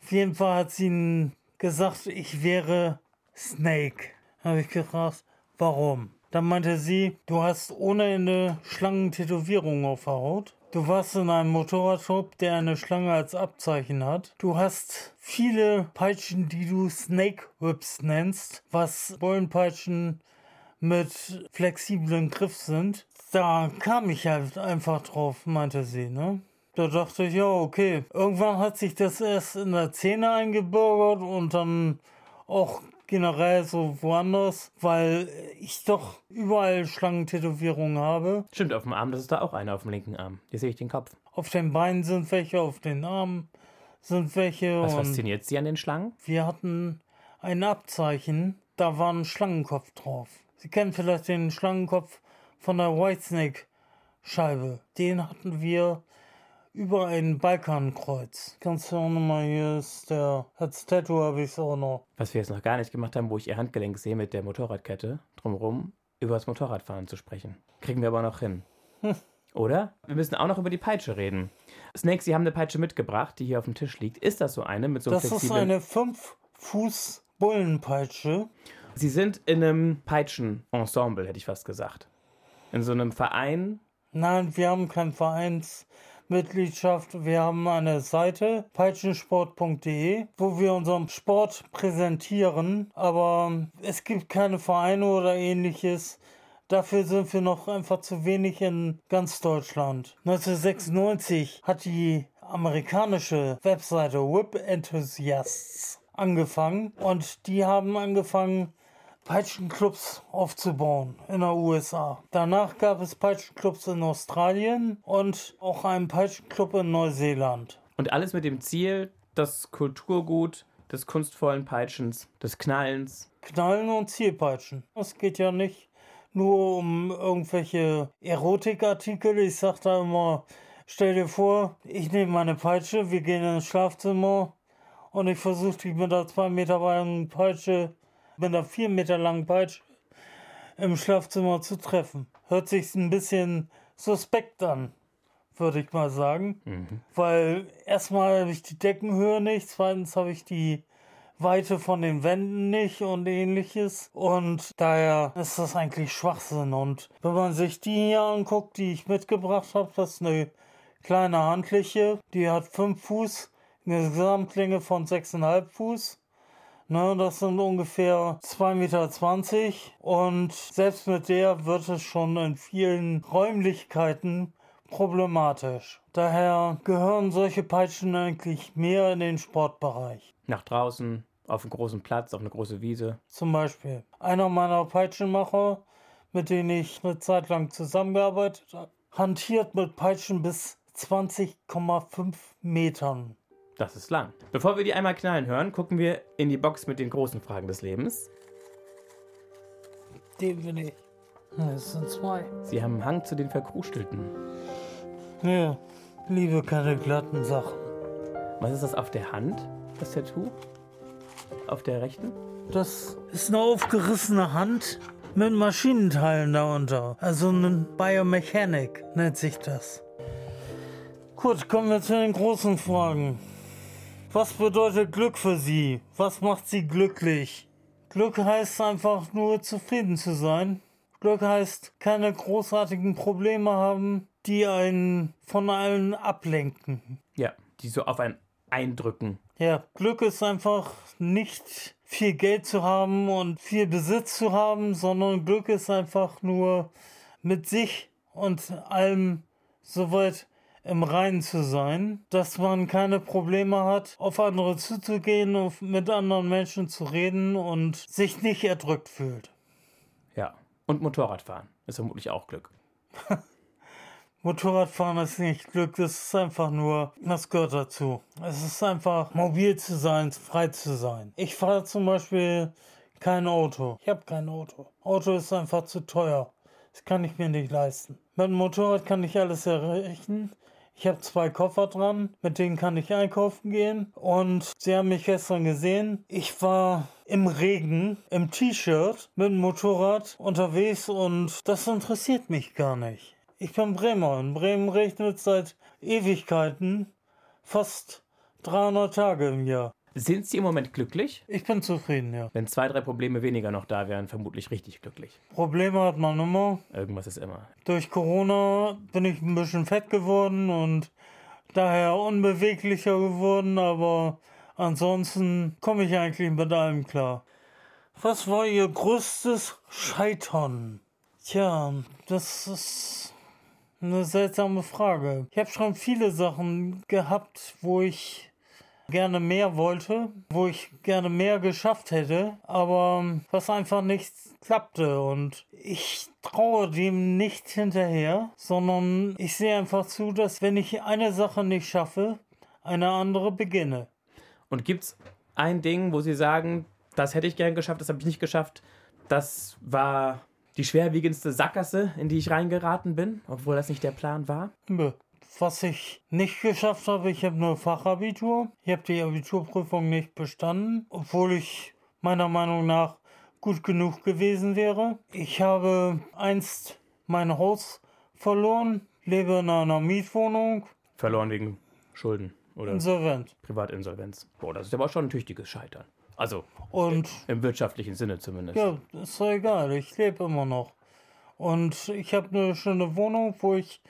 auf jeden Fall hat sie n- gesagt, ich wäre Snake. Habe ich gefragt, warum? Dann meinte sie, du hast ohne Ende Schlangentätowierungen auf der Haut. Du warst in einem Motorradshop, der eine Schlange als Abzeichen hat. Du hast viele Peitschen, die du Snake Whips nennst, was Bullenpeitschen mit flexiblen Griff sind. Da kam ich halt einfach drauf, meinte sie, ne? Da dachte ich, ja, okay. Irgendwann hat sich das erst in der Szene eingebürgert und dann auch generell so woanders, weil ich doch überall Schlangentätowierungen habe. Stimmt, auf dem Arm, das ist da auch eine auf dem linken Arm. Hier sehe ich den Kopf. Auf den Beinen sind welche, auf den Armen sind welche. Was fasziniert Sie an den Schlangen? Wir hatten ein Abzeichen, da war ein Schlangenkopf drauf. Sie kennen vielleicht den Schlangenkopf von der Whitesnake-Scheibe. Den hatten wir über ein Balkankreuz. Kannst du auch nochmal, hier ist der, als Tattoo habe ich es auch noch. Was wir jetzt noch gar nicht gemacht haben, wo ich ihr Handgelenk sehe mit der Motorradkette drumherum, über das Motorradfahren zu sprechen. Kriegen wir aber noch hin. Hm. Oder? Wir müssen auch noch über die Peitsche reden. Snake, Sie haben eine Peitsche mitgebracht, die hier auf dem Tisch liegt. Ist das so eine mit so einem Das ist eine 5-Fuß-Bullenpeitsche. Sie sind in einem Peitschen-Ensemble, hätte ich fast gesagt. In so einem Verein. Nein, wir haben kein Vereins. Mitgliedschaft. Wir haben eine Seite peitschensport.de, wo wir unseren Sport präsentieren, aber es gibt keine Vereine oder ähnliches. Dafür sind wir noch einfach zu wenig in ganz Deutschland. 1996 hat die amerikanische Webseite Whip Enthusiasts angefangen und die haben angefangen, Peitschenclubs aufzubauen in der USA. Danach gab es Peitschenclubs in Australien und auch einen Peitschenclub in Neuseeland. Und alles mit dem Ziel, das Kulturgut des kunstvollen Peitschens, des Knallens. Knallen und Zielpeitschen. Es geht ja nicht nur um irgendwelche Erotikartikel. Ich sag da immer, stell dir vor, ich nehme meine Peitsche, wir gehen ins Schlafzimmer und ich versuche die mit der zwei Meter langen Peitsche mit einer vier Meter langen Peitsche im Schlafzimmer zu treffen. Hört sich ein bisschen suspekt an, würde ich mal sagen. Mhm. Weil erstmal habe ich die Deckenhöhe nicht, zweitens habe ich die Weite von den Wänden nicht und ähnliches. Und daher ist das eigentlich Schwachsinn. Und wenn man sich die hier anguckt, die ich mitgebracht habe, das ist eine kleine handliche. Die hat 5 Fuß, eine Gesamtlänge von 6,5 Fuß. Ne, das sind ungefähr 2,20 Meter und selbst mit der wird es schon in vielen Räumlichkeiten problematisch. Daher gehören solche Peitschen eigentlich mehr in den Sportbereich. Nach draußen, auf einem großen Platz, auf eine große Wiese. Zum Beispiel. Einer meiner Peitschenmacher, mit denen ich eine Zeit lang zusammengearbeitet habe, hantiert mit Peitschen bis 20,5 Metern. Das ist lang. Bevor wir die einmal knallen hören, gucken wir in die Box mit den großen Fragen des Lebens. Den bin ich. Das sind zwei. Sie haben einen Hang zu den Verkrustelten. Ja, liebe keine glatten Sachen. Was ist das auf der Hand, das Tattoo? Auf der rechten? Das ist eine aufgerissene Hand mit Maschinenteilen darunter. Also ein Biomechanic nennt sich das. Gut, kommen wir zu den großen Fragen. Was bedeutet Glück für Sie? Was macht Sie glücklich? Glück heißt einfach nur zufrieden zu sein. Glück heißt keine großartigen Probleme haben, die einen von allen ablenken. Ja, die so auf einen eindrücken. Ja, Glück ist einfach nicht viel Geld zu haben und viel Besitz zu haben, sondern Glück ist einfach nur mit sich und allem soweit im Reinen zu sein, dass man keine Probleme hat, auf andere zuzugehen, und mit anderen Menschen zu reden und sich nicht erdrückt fühlt. Ja, und Motorradfahren ist vermutlich auch Glück. Motorradfahren ist nicht Glück, das ist einfach nur, das gehört dazu. Es ist einfach mobil zu sein, frei zu sein. Ich fahre zum Beispiel kein Auto. Ich habe kein Auto. Auto ist einfach zu teuer. Das kann ich mir nicht leisten. Mit dem Motorrad kann ich alles erreichen. Ich habe zwei Koffer dran, mit denen kann ich einkaufen gehen. Und Sie haben mich gestern gesehen. Ich war im Regen, im T-Shirt, mit dem Motorrad unterwegs und das interessiert mich gar nicht. Ich bin Bremer. In Bremen regnet seit Ewigkeiten fast 300 Tage im Jahr. Sind Sie im Moment glücklich? Ich bin zufrieden, ja. Wenn zwei, drei Probleme weniger noch da wären, vermutlich richtig glücklich. Probleme hat man immer. Irgendwas ist immer. Durch Corona bin ich ein bisschen fett geworden und daher unbeweglicher geworden, aber ansonsten komme ich eigentlich mit allem klar. Was war Ihr größtes Scheitern? Tja, das ist eine seltsame Frage. Ich habe schon viele Sachen gehabt, wo ich gerne mehr wollte, wo ich gerne mehr geschafft hätte, aber was einfach nicht klappte und ich traue dem nicht hinterher, sondern ich sehe einfach zu, dass wenn ich eine Sache nicht schaffe, eine andere beginne. Und gibt es ein Ding, wo Sie sagen, das hätte ich gern geschafft, das habe ich nicht geschafft, das war die schwerwiegendste Sackgasse, in die ich reingeraten bin, obwohl das nicht der Plan war? Nö. Was ich nicht geschafft habe, ich habe nur Fachabitur. Ich habe die Abiturprüfung nicht bestanden, obwohl ich meiner Meinung nach gut genug gewesen wäre. Ich habe einst mein Haus verloren, lebe in einer Mietwohnung. Verloren wegen Schulden oder Insolvent. Privatinsolvenz. Boah, das ist aber schon ein tüchtiges Scheitern. Also Und im wirtschaftlichen Sinne zumindest. ja, ist doch egal, ich lebe immer noch. Und ich habe eine schöne Wohnung, wo ich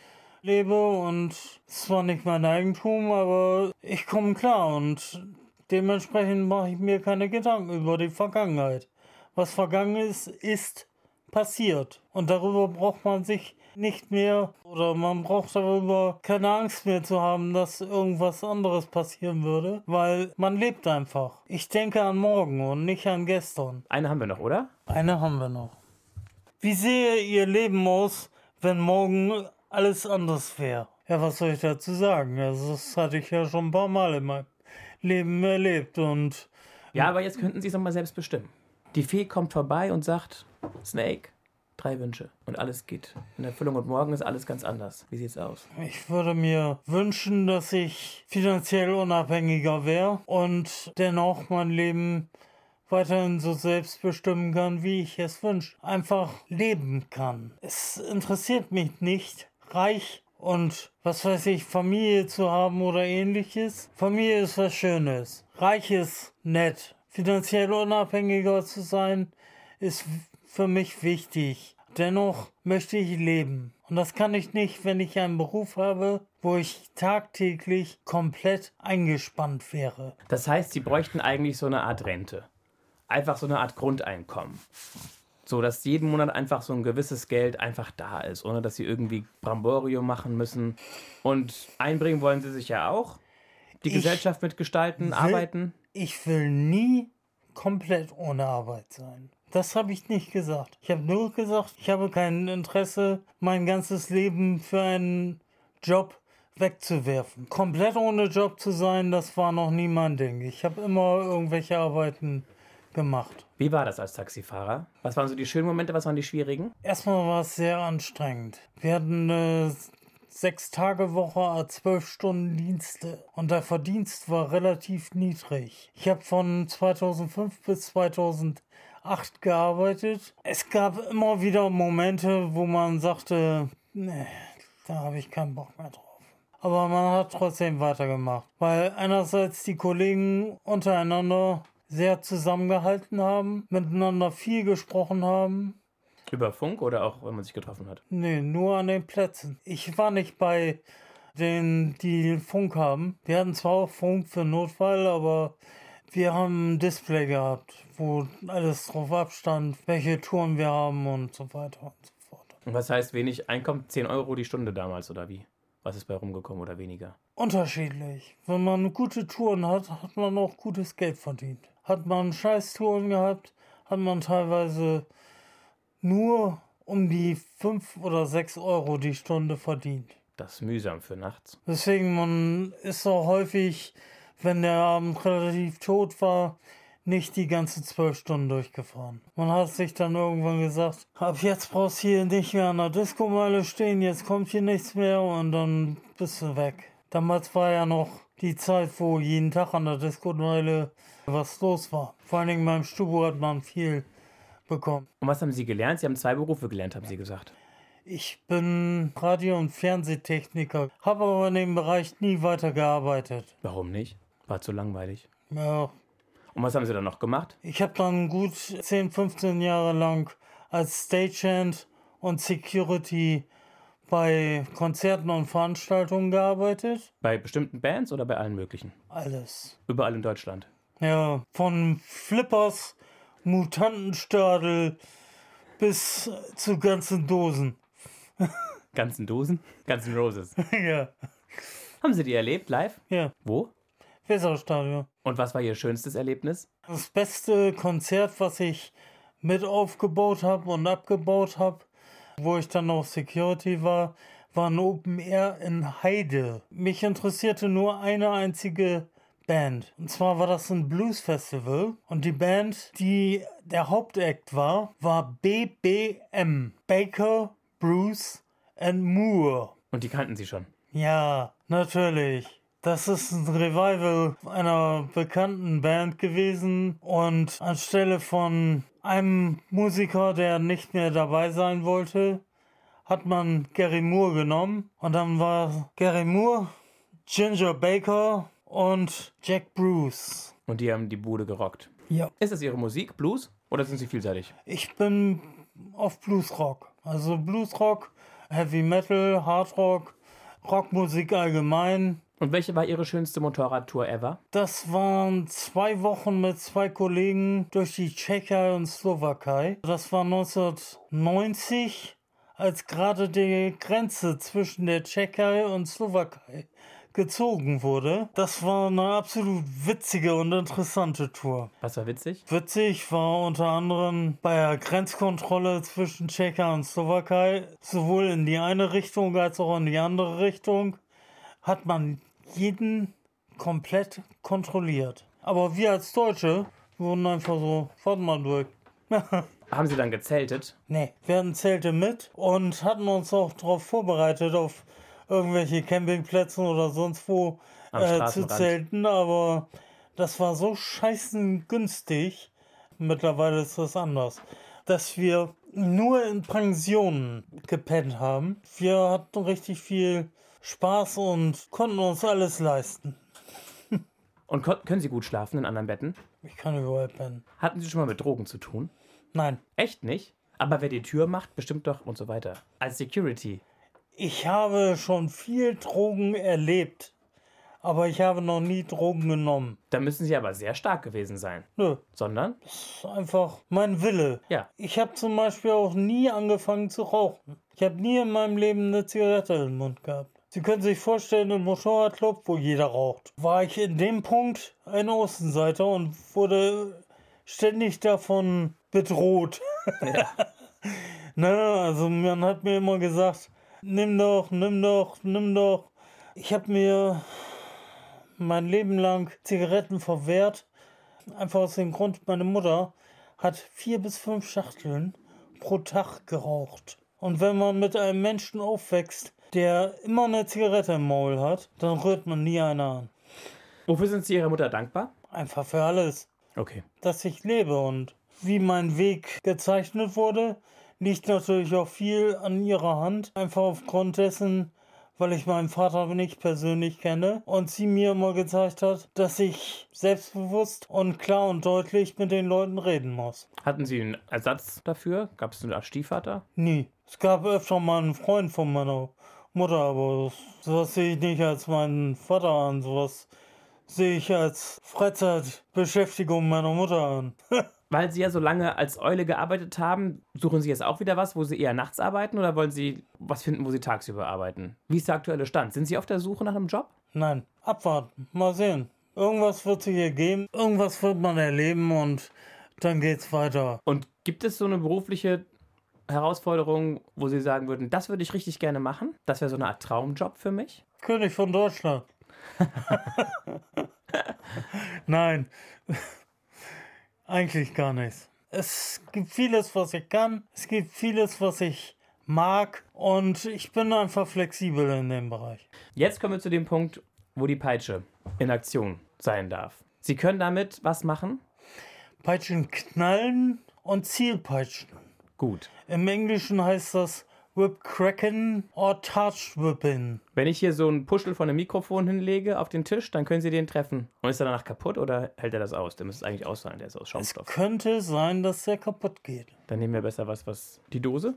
lebe und zwar nicht mein Eigentum, aber ich komme klar und dementsprechend mache ich mir keine Gedanken über die Vergangenheit. Was vergangen ist, ist passiert. Und darüber braucht man sich nicht mehr oder man braucht darüber keine Angst mehr zu haben, dass irgendwas anderes passieren würde, weil man lebt einfach. Ich denke an morgen und nicht an gestern. Eine haben wir noch, oder? Eine haben wir noch. Wie sehe Ihr Leben aus, wenn morgen alles anders wäre? Ja, was soll ich dazu sagen? Also, das hatte ich ja schon ein paar Mal in meinem Leben erlebt und Ja, aber jetzt könnten Sie es nochmal selbst bestimmen. Die Fee kommt vorbei und sagt, Snake, drei Wünsche. Und alles geht in Erfüllung. Und morgen ist alles ganz anders. Wie sieht's aus? ich würde mir wünschen, dass ich finanziell unabhängiger wäre und dennoch mein Leben weiterhin so selbst bestimmen kann, wie ich es wünsche. Einfach leben kann. Es interessiert mich nicht, reich und was weiß ich, Familie zu haben oder ähnliches. Familie ist was Schönes. Reich ist nett. Finanziell unabhängiger zu sein, ist für mich wichtig. Dennoch möchte ich leben. Und das kann ich nicht, wenn ich einen Beruf habe, wo ich tagtäglich komplett eingespannt wäre. Das heißt, Sie bräuchten eigentlich so eine Art Rente. Einfach so eine Art Grundeinkommen. So, dass jeden Monat einfach so ein gewisses Geld einfach da ist, ohne dass Sie irgendwie Bramborium machen müssen. Und einbringen wollen Sie sich ja auch. Die Ich Gesellschaft mitgestalten, will- arbeiten. Ich will nie komplett ohne Arbeit sein. Das habe ich nicht gesagt. Ich habe nur gesagt, ich habe kein Interesse, mein ganzes Leben für einen Job wegzuwerfen. Komplett ohne Job zu sein, das war noch nie mein Ding. Ich habe immer irgendwelche Arbeiten gemacht. Wie war das als Taxifahrer? Was waren so die schönen Momente, was waren die schwierigen? Erstmal war es sehr anstrengend. Wir hatten eine sechs Tage Woche, zwölf Stunden Dienste und der Verdienst war relativ niedrig. Ich habe von 2005 bis 2008 gearbeitet. Es gab immer wieder Momente, wo man sagte, nee, da habe ich keinen Bock mehr drauf. Aber man hat trotzdem weitergemacht, weil einerseits die Kollegen untereinander sehr zusammengehalten haben, miteinander viel gesprochen haben Über Funk oder auch, wenn man sich getroffen hat? Nee, nur an den Plätzen. Ich war nicht bei denen, die Funk haben. Wir hatten zwar auch Funk für Notfall, aber wir haben ein Display gehabt, wo alles drauf abstand, welche Touren wir haben und so weiter und so fort. Und was heißt wenig Einkommen? 10 Euro die Stunde damals oder wie? Was ist bei rumgekommen oder weniger? Unterschiedlich. Wenn man gute Touren hat, hat man auch gutes Geld verdient. Hat man scheiß Touren gehabt, hat man teilweise nur um die 5 oder 6 Euro die Stunde verdient. Das ist mühsam für nachts. Deswegen, man ist auch häufig, wenn der Abend relativ tot war, nicht die ganzen zwölf Stunden durchgefahren. Man hat sich dann irgendwann gesagt, ab jetzt brauchst du hier nicht mehr an der Diskomeile stehen, jetzt kommt hier nichts mehr und dann bist du weg. Damals war ja noch die Zeit, wo jeden Tag an der Diskomeile was los war. Vor allen Dingen beim Stubo hat man viel bekommen. Und was haben Sie gelernt? Sie haben zwei Berufe gelernt, haben Sie gesagt. Ich bin Radio- und Fernsehtechniker, habe aber in dem Bereich nie weitergearbeitet. Warum nicht? War zu langweilig. Ja, Und was haben Sie dann noch gemacht? ich habe dann gut 10, 15 Jahre lang als Stagehand und Security bei Konzerten und Veranstaltungen gearbeitet. Bei bestimmten Bands oder bei allen möglichen? Alles. Überall in Deutschland. Ja, von Flippers, Mutantenstadel bis zu ganzen Dosen. Ganzen Dosen? Ganzen Roses. ja, haben Sie die erlebt live? ja, Wo? Weserstadion. Und was war Ihr schönstes Erlebnis? Das beste Konzert, was ich mit aufgebaut habe und abgebaut habe, wo ich dann noch Security war, war ein Open Air in Heide. Mich interessierte nur eine einzige Band. Und zwar war das ein Blues Festival. Und die Band, die der Hauptakt war, war BBM. Baker, Bruce and Moore. Und die kannten Sie schon. Ja, natürlich. Das ist ein Revival einer bekannten Band gewesen und anstelle von einem Musiker, der nicht mehr dabei sein wollte, hat man Gary Moore genommen und dann war Gary Moore, Ginger Baker und Jack Bruce. Und die haben die Bude gerockt. Ja. Ist das Ihre Musik, Blues? Oder sind Sie vielseitig? Ich bin auf Bluesrock. Also Bluesrock, Heavy Metal, Hardrock, Rockmusik allgemein. Und welche war Ihre schönste Motorradtour ever? Das waren zwei Wochen mit zwei Kollegen durch die Tschechei und Slowakei. Das war 1990, als gerade die Grenze zwischen der Tschechei und Slowakei gezogen wurde. Das war eine absolut witzige und interessante Tour. Was war witzig? Witzig war unter anderem bei der Grenzkontrolle zwischen Tschechei und Slowakei, sowohl in die eine Richtung als auch in die andere Richtung, hat man jeden komplett kontrolliert. Aber wir als Deutsche wurden einfach so, warte mal durch. Haben Sie dann gezeltet? nee, wir hatten Zelte mit und hatten uns auch darauf vorbereitet, auf irgendwelche Campingplätze oder sonst wo äh, zu zelten, aber das war so scheißen günstig, mittlerweile ist das anders, dass wir nur in Pensionen gepennt haben. Wir hatten richtig viel Spaß und konnten uns alles leisten. Und können Sie gut schlafen in anderen Betten? Ich kann überall pennen. Hatten Sie schon mal mit Drogen zu tun? Nein, Echt nicht? Aber wer die Tür macht, bestimmt doch und so weiter. Als Security. ich habe schon viel Drogen erlebt, aber ich habe noch nie Drogen genommen. Da müssen Sie aber sehr stark gewesen sein. Nö, Sondern? das ist einfach mein Wille. Ja. Ich habe zum Beispiel auch nie angefangen zu rauchen. Ich habe nie in meinem Leben eine Zigarette im Mund gehabt. Sie können sich vorstellen, im Motorradclub, wo jeder raucht, war ich in dem Punkt ein Außenseiter und wurde ständig davon bedroht. Ja. Ne, also man hat mir immer gesagt, nimm doch, nimm doch, nimm doch. Ich habe mir mein Leben lang Zigaretten verwehrt. Einfach aus dem Grund, meine Mutter hat vier bis fünf Schachteln pro Tag geraucht. Und wenn man mit einem Menschen aufwächst, der immer eine Zigarette im Maul hat, dann rührt man nie eine an. Wofür sind Sie Ihrer Mutter dankbar? Einfach für alles, Okay. dass ich lebe. Und wie mein Weg gezeichnet wurde, liegt natürlich auch viel an ihrer Hand. Einfach aufgrund dessen, weil ich meinen Vater nicht persönlich kenne und sie mir immer gezeigt hat, dass ich selbstbewusst und klar und deutlich mit den Leuten reden muss. Hatten Sie einen Ersatz dafür? Gab es eine Art Stiefvater? Nie. Es gab öfter mal einen Freund von meiner Mutter, aber sowas sehe ich nicht als meinen Vater an. Sowas sehe ich als Freizeitbeschäftigung meiner Mutter an. Weil Sie ja so lange als Eule gearbeitet haben, suchen Sie jetzt auch wieder was, wo Sie eher nachts arbeiten oder wollen Sie was finden, wo Sie tagsüber arbeiten? Wie ist der aktuelle Stand? Sind Sie auf der Suche nach einem Job? Nein, abwarten, mal sehen. Irgendwas wird sich ergeben, irgendwas wird man erleben und dann geht's weiter. Und gibt es so eine berufliche Herausforderung, wo Sie sagen würden, das würde ich richtig gerne machen? Das wäre so eine Art Traumjob für mich? König von Deutschland. Nein, eigentlich gar nichts. Es gibt vieles, was ich kann. Es gibt vieles, was ich mag. Und ich bin einfach flexibel in dem Bereich. Jetzt kommen wir zu dem Punkt, wo die Peitsche in Aktion sein darf. Sie können damit was machen? Peitschen knallen und Zielpeitschen. Gut. Im Englischen heißt das Whip Cracken or Touch Whipping. Wenn ich hier so einen Puschel von einem Mikrofon hinlege auf den Tisch, dann können Sie den treffen. Und ist er danach kaputt oder hält er das aus? Der müsste es eigentlich ausfallen, der ist aus Es Schaumstoff. könnte sein, dass der kaputt geht. Dann nehmen wir besser was, was. Die Dose?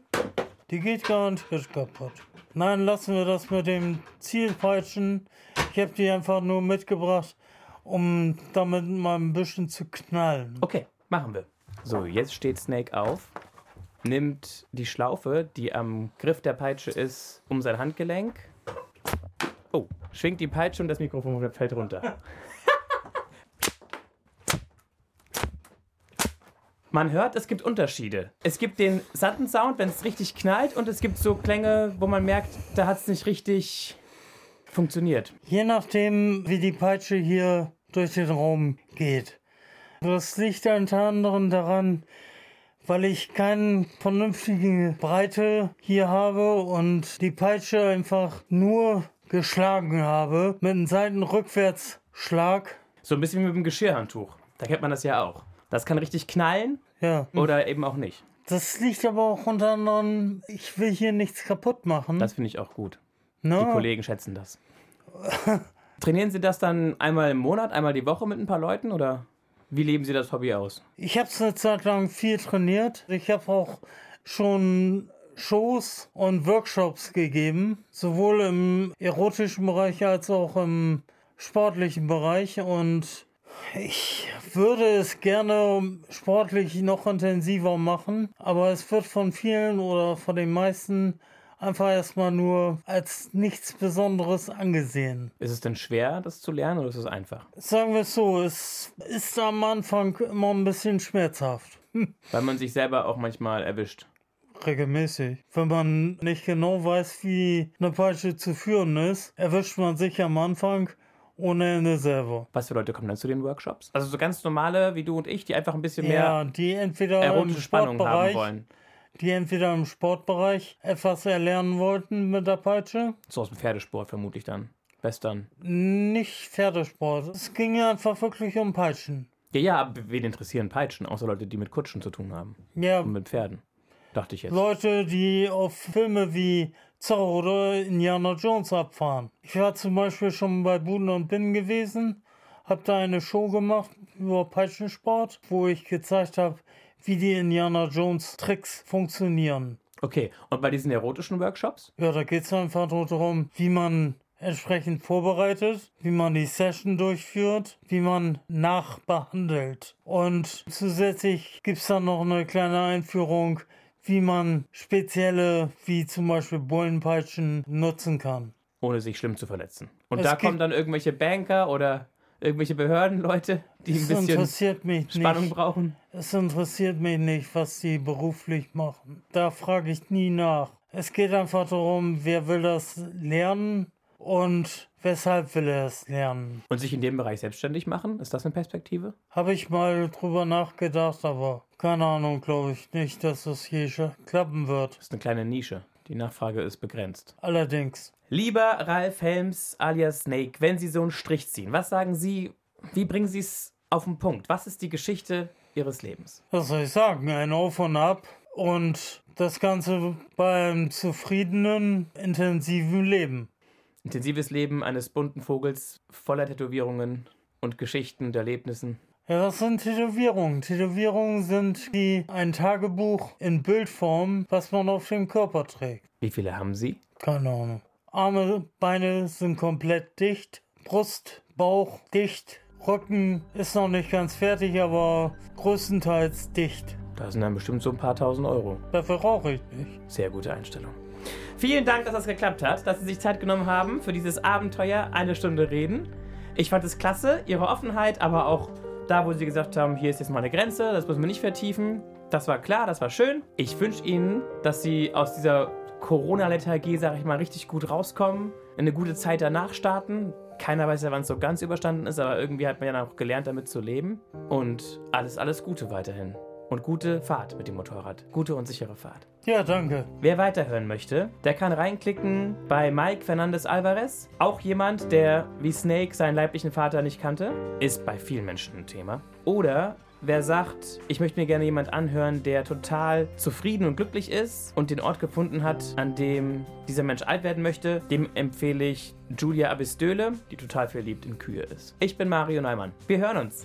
Die geht garantiert kaputt. Nein, lassen wir das mit dem Zielpeitschen. Ich habe die einfach nur mitgebracht, um damit mal ein bisschen zu knallen. Okay, machen wir. So, jetzt steht Snake auf, nimmt die Schlaufe, die am Griff der Peitsche ist, um sein Handgelenk. Oh, schwingt die Peitsche und das Mikrofon fällt runter. Man hört, es gibt Unterschiede. Es gibt den satten Sound, wenn es richtig knallt, und es gibt so Klänge, wo man merkt, da hat es nicht richtig funktioniert. Je nachdem, wie die Peitsche hier durch den Raum geht. Das liegt unter anderem daran, weil ich keine vernünftige Breite hier habe und die Peitsche einfach nur geschlagen habe mit einem Seitenrückwärtsschlag. So ein bisschen wie mit dem Geschirrhandtuch. Da kennt man das ja auch. Das kann richtig knallen Ja, oder eben auch nicht. das liegt aber auch unter anderem, ich will hier nichts kaputt machen. Das finde ich auch gut. Die ne? Kollegen schätzen das. Trainieren Sie das dann einmal im Monat, einmal die Woche mit ein paar Leuten oder wie leben Sie das Hobby aus? Ich habe es eine Zeit lang viel trainiert. Ich habe auch schon Shows und Workshops gegeben, sowohl im erotischen Bereich als auch im sportlichen Bereich. Und ich würde es gerne sportlich noch intensiver machen, aber es wird von vielen oder von den meisten einfach erstmal nur als nichts Besonderes angesehen. Ist es denn schwer, das zu lernen oder ist es einfach? Sagen wir es so, es ist am Anfang immer ein bisschen schmerzhaft. Weil man sich selber auch manchmal erwischt. Regelmäßig. Wenn man nicht genau weiß, wie eine Peitsche zu führen ist, erwischt man sich am Anfang ohne Ende selber. Was für Leute kommen dann zu den Workshops? Also so ganz normale wie du und ich, die einfach ein bisschen Ja, mehr die entweder Spannung haben wollen. Die entweder im Sportbereich etwas erlernen wollten mit der Peitsche, So aus dem Pferdesport vermutlich dann. Western. nicht Pferdesport. Es ging ja einfach wirklich um Peitschen. Ja, ja, wen interessieren Peitschen? Außer Leute, die mit Kutschen zu tun haben. Ja, Und mit Pferden. Dachte ich jetzt. Leute, die auf Filme wie Zorro oder Indiana Jones abfahren. Ich war zum Beispiel schon bei Buden und Binnen gewesen, habe da eine Show gemacht über Peitschensport, wo ich gezeigt habe, wie die Indiana Jones Tricks funktionieren. Okay, und bei diesen erotischen Workshops? Ja, da geht es einfach darum, wie man entsprechend vorbereitet, wie man die Session durchführt, wie man nachbehandelt. Und zusätzlich gibt es dann noch eine kleine Einführung, wie man spezielle, wie zum Beispiel Bullenpeitschen, nutzen kann. ohne sich schlimm zu verletzen. Und Es da kommen dann irgendwelche Banker oder irgendwelche Behördenleute, die ein Es bisschen interessiert mich Spannung nicht. brauchen. Es interessiert mich nicht, was die beruflich machen. Da frage ich nie nach. Es geht einfach darum, wer will das lernen und weshalb will er es lernen. Und sich in dem Bereich selbstständig machen? Ist das eine Perspektive? Habe ich mal drüber nachgedacht, aber keine Ahnung, glaube ich nicht, dass das hier klappen wird. Das ist eine kleine Nische. Die Nachfrage ist begrenzt. Allerdings, Lieber Ralf Helms alias Snake, wenn Sie so einen Strich ziehen, was sagen Sie, wie bringen Sie es auf den Punkt? Was ist die Geschichte Ihres Lebens? was soll ich sagen, ein Auf und Ab und das Ganze beim zufriedenen, intensiven Leben. Intensives Leben eines bunten Vogels voller Tätowierungen und Geschichten und Erlebnissen. Ja, was sind Tätowierungen? Tätowierungen sind wie ein Tagebuch in Bildform, was man auf dem Körper trägt. Wie viele haben Sie? Keine Ahnung. Arme, Beine sind komplett dicht. Brust, Bauch dicht. Rücken ist noch nicht ganz fertig, aber größtenteils dicht. Da sind dann bestimmt so ein paar tausend Euro. Dafür rauche ich nicht. Sehr gute Einstellung. Vielen Dank, dass das geklappt hat, dass Sie sich Zeit genommen haben für dieses Abenteuer, eine Stunde reden. Ich fand es klasse, Ihre Offenheit, aber auch da, wo Sie gesagt haben, hier ist jetzt mal eine Grenze, das müssen wir nicht vertiefen. Das war klar, das war schön. Ich wünsche Ihnen, dass Sie aus dieser Corona-Lethargie, sag ich mal, richtig gut rauskommen, eine gute Zeit danach starten. Keiner weiß ja, wann es so ganz überstanden ist, aber irgendwie hat man ja auch gelernt, damit zu leben. Und alles, alles Gute weiterhin. Und gute Fahrt mit dem Motorrad. Gute und sichere Fahrt. Ja, danke. Wer weiterhören möchte, der kann reinklicken bei Mike Fernandez Alvarez. Auch jemand, der wie Snake seinen leiblichen Vater nicht kannte, ist bei vielen Menschen ein Thema. Oder Wer sagt, ich möchte mir gerne jemand anhören, der total zufrieden und glücklich ist und den Ort gefunden hat, an dem dieser Mensch alt werden möchte, dem empfehle ich Julia Abistöle, die total verliebt in Kühe ist. Ich bin Mario Neumann. Wir hören uns.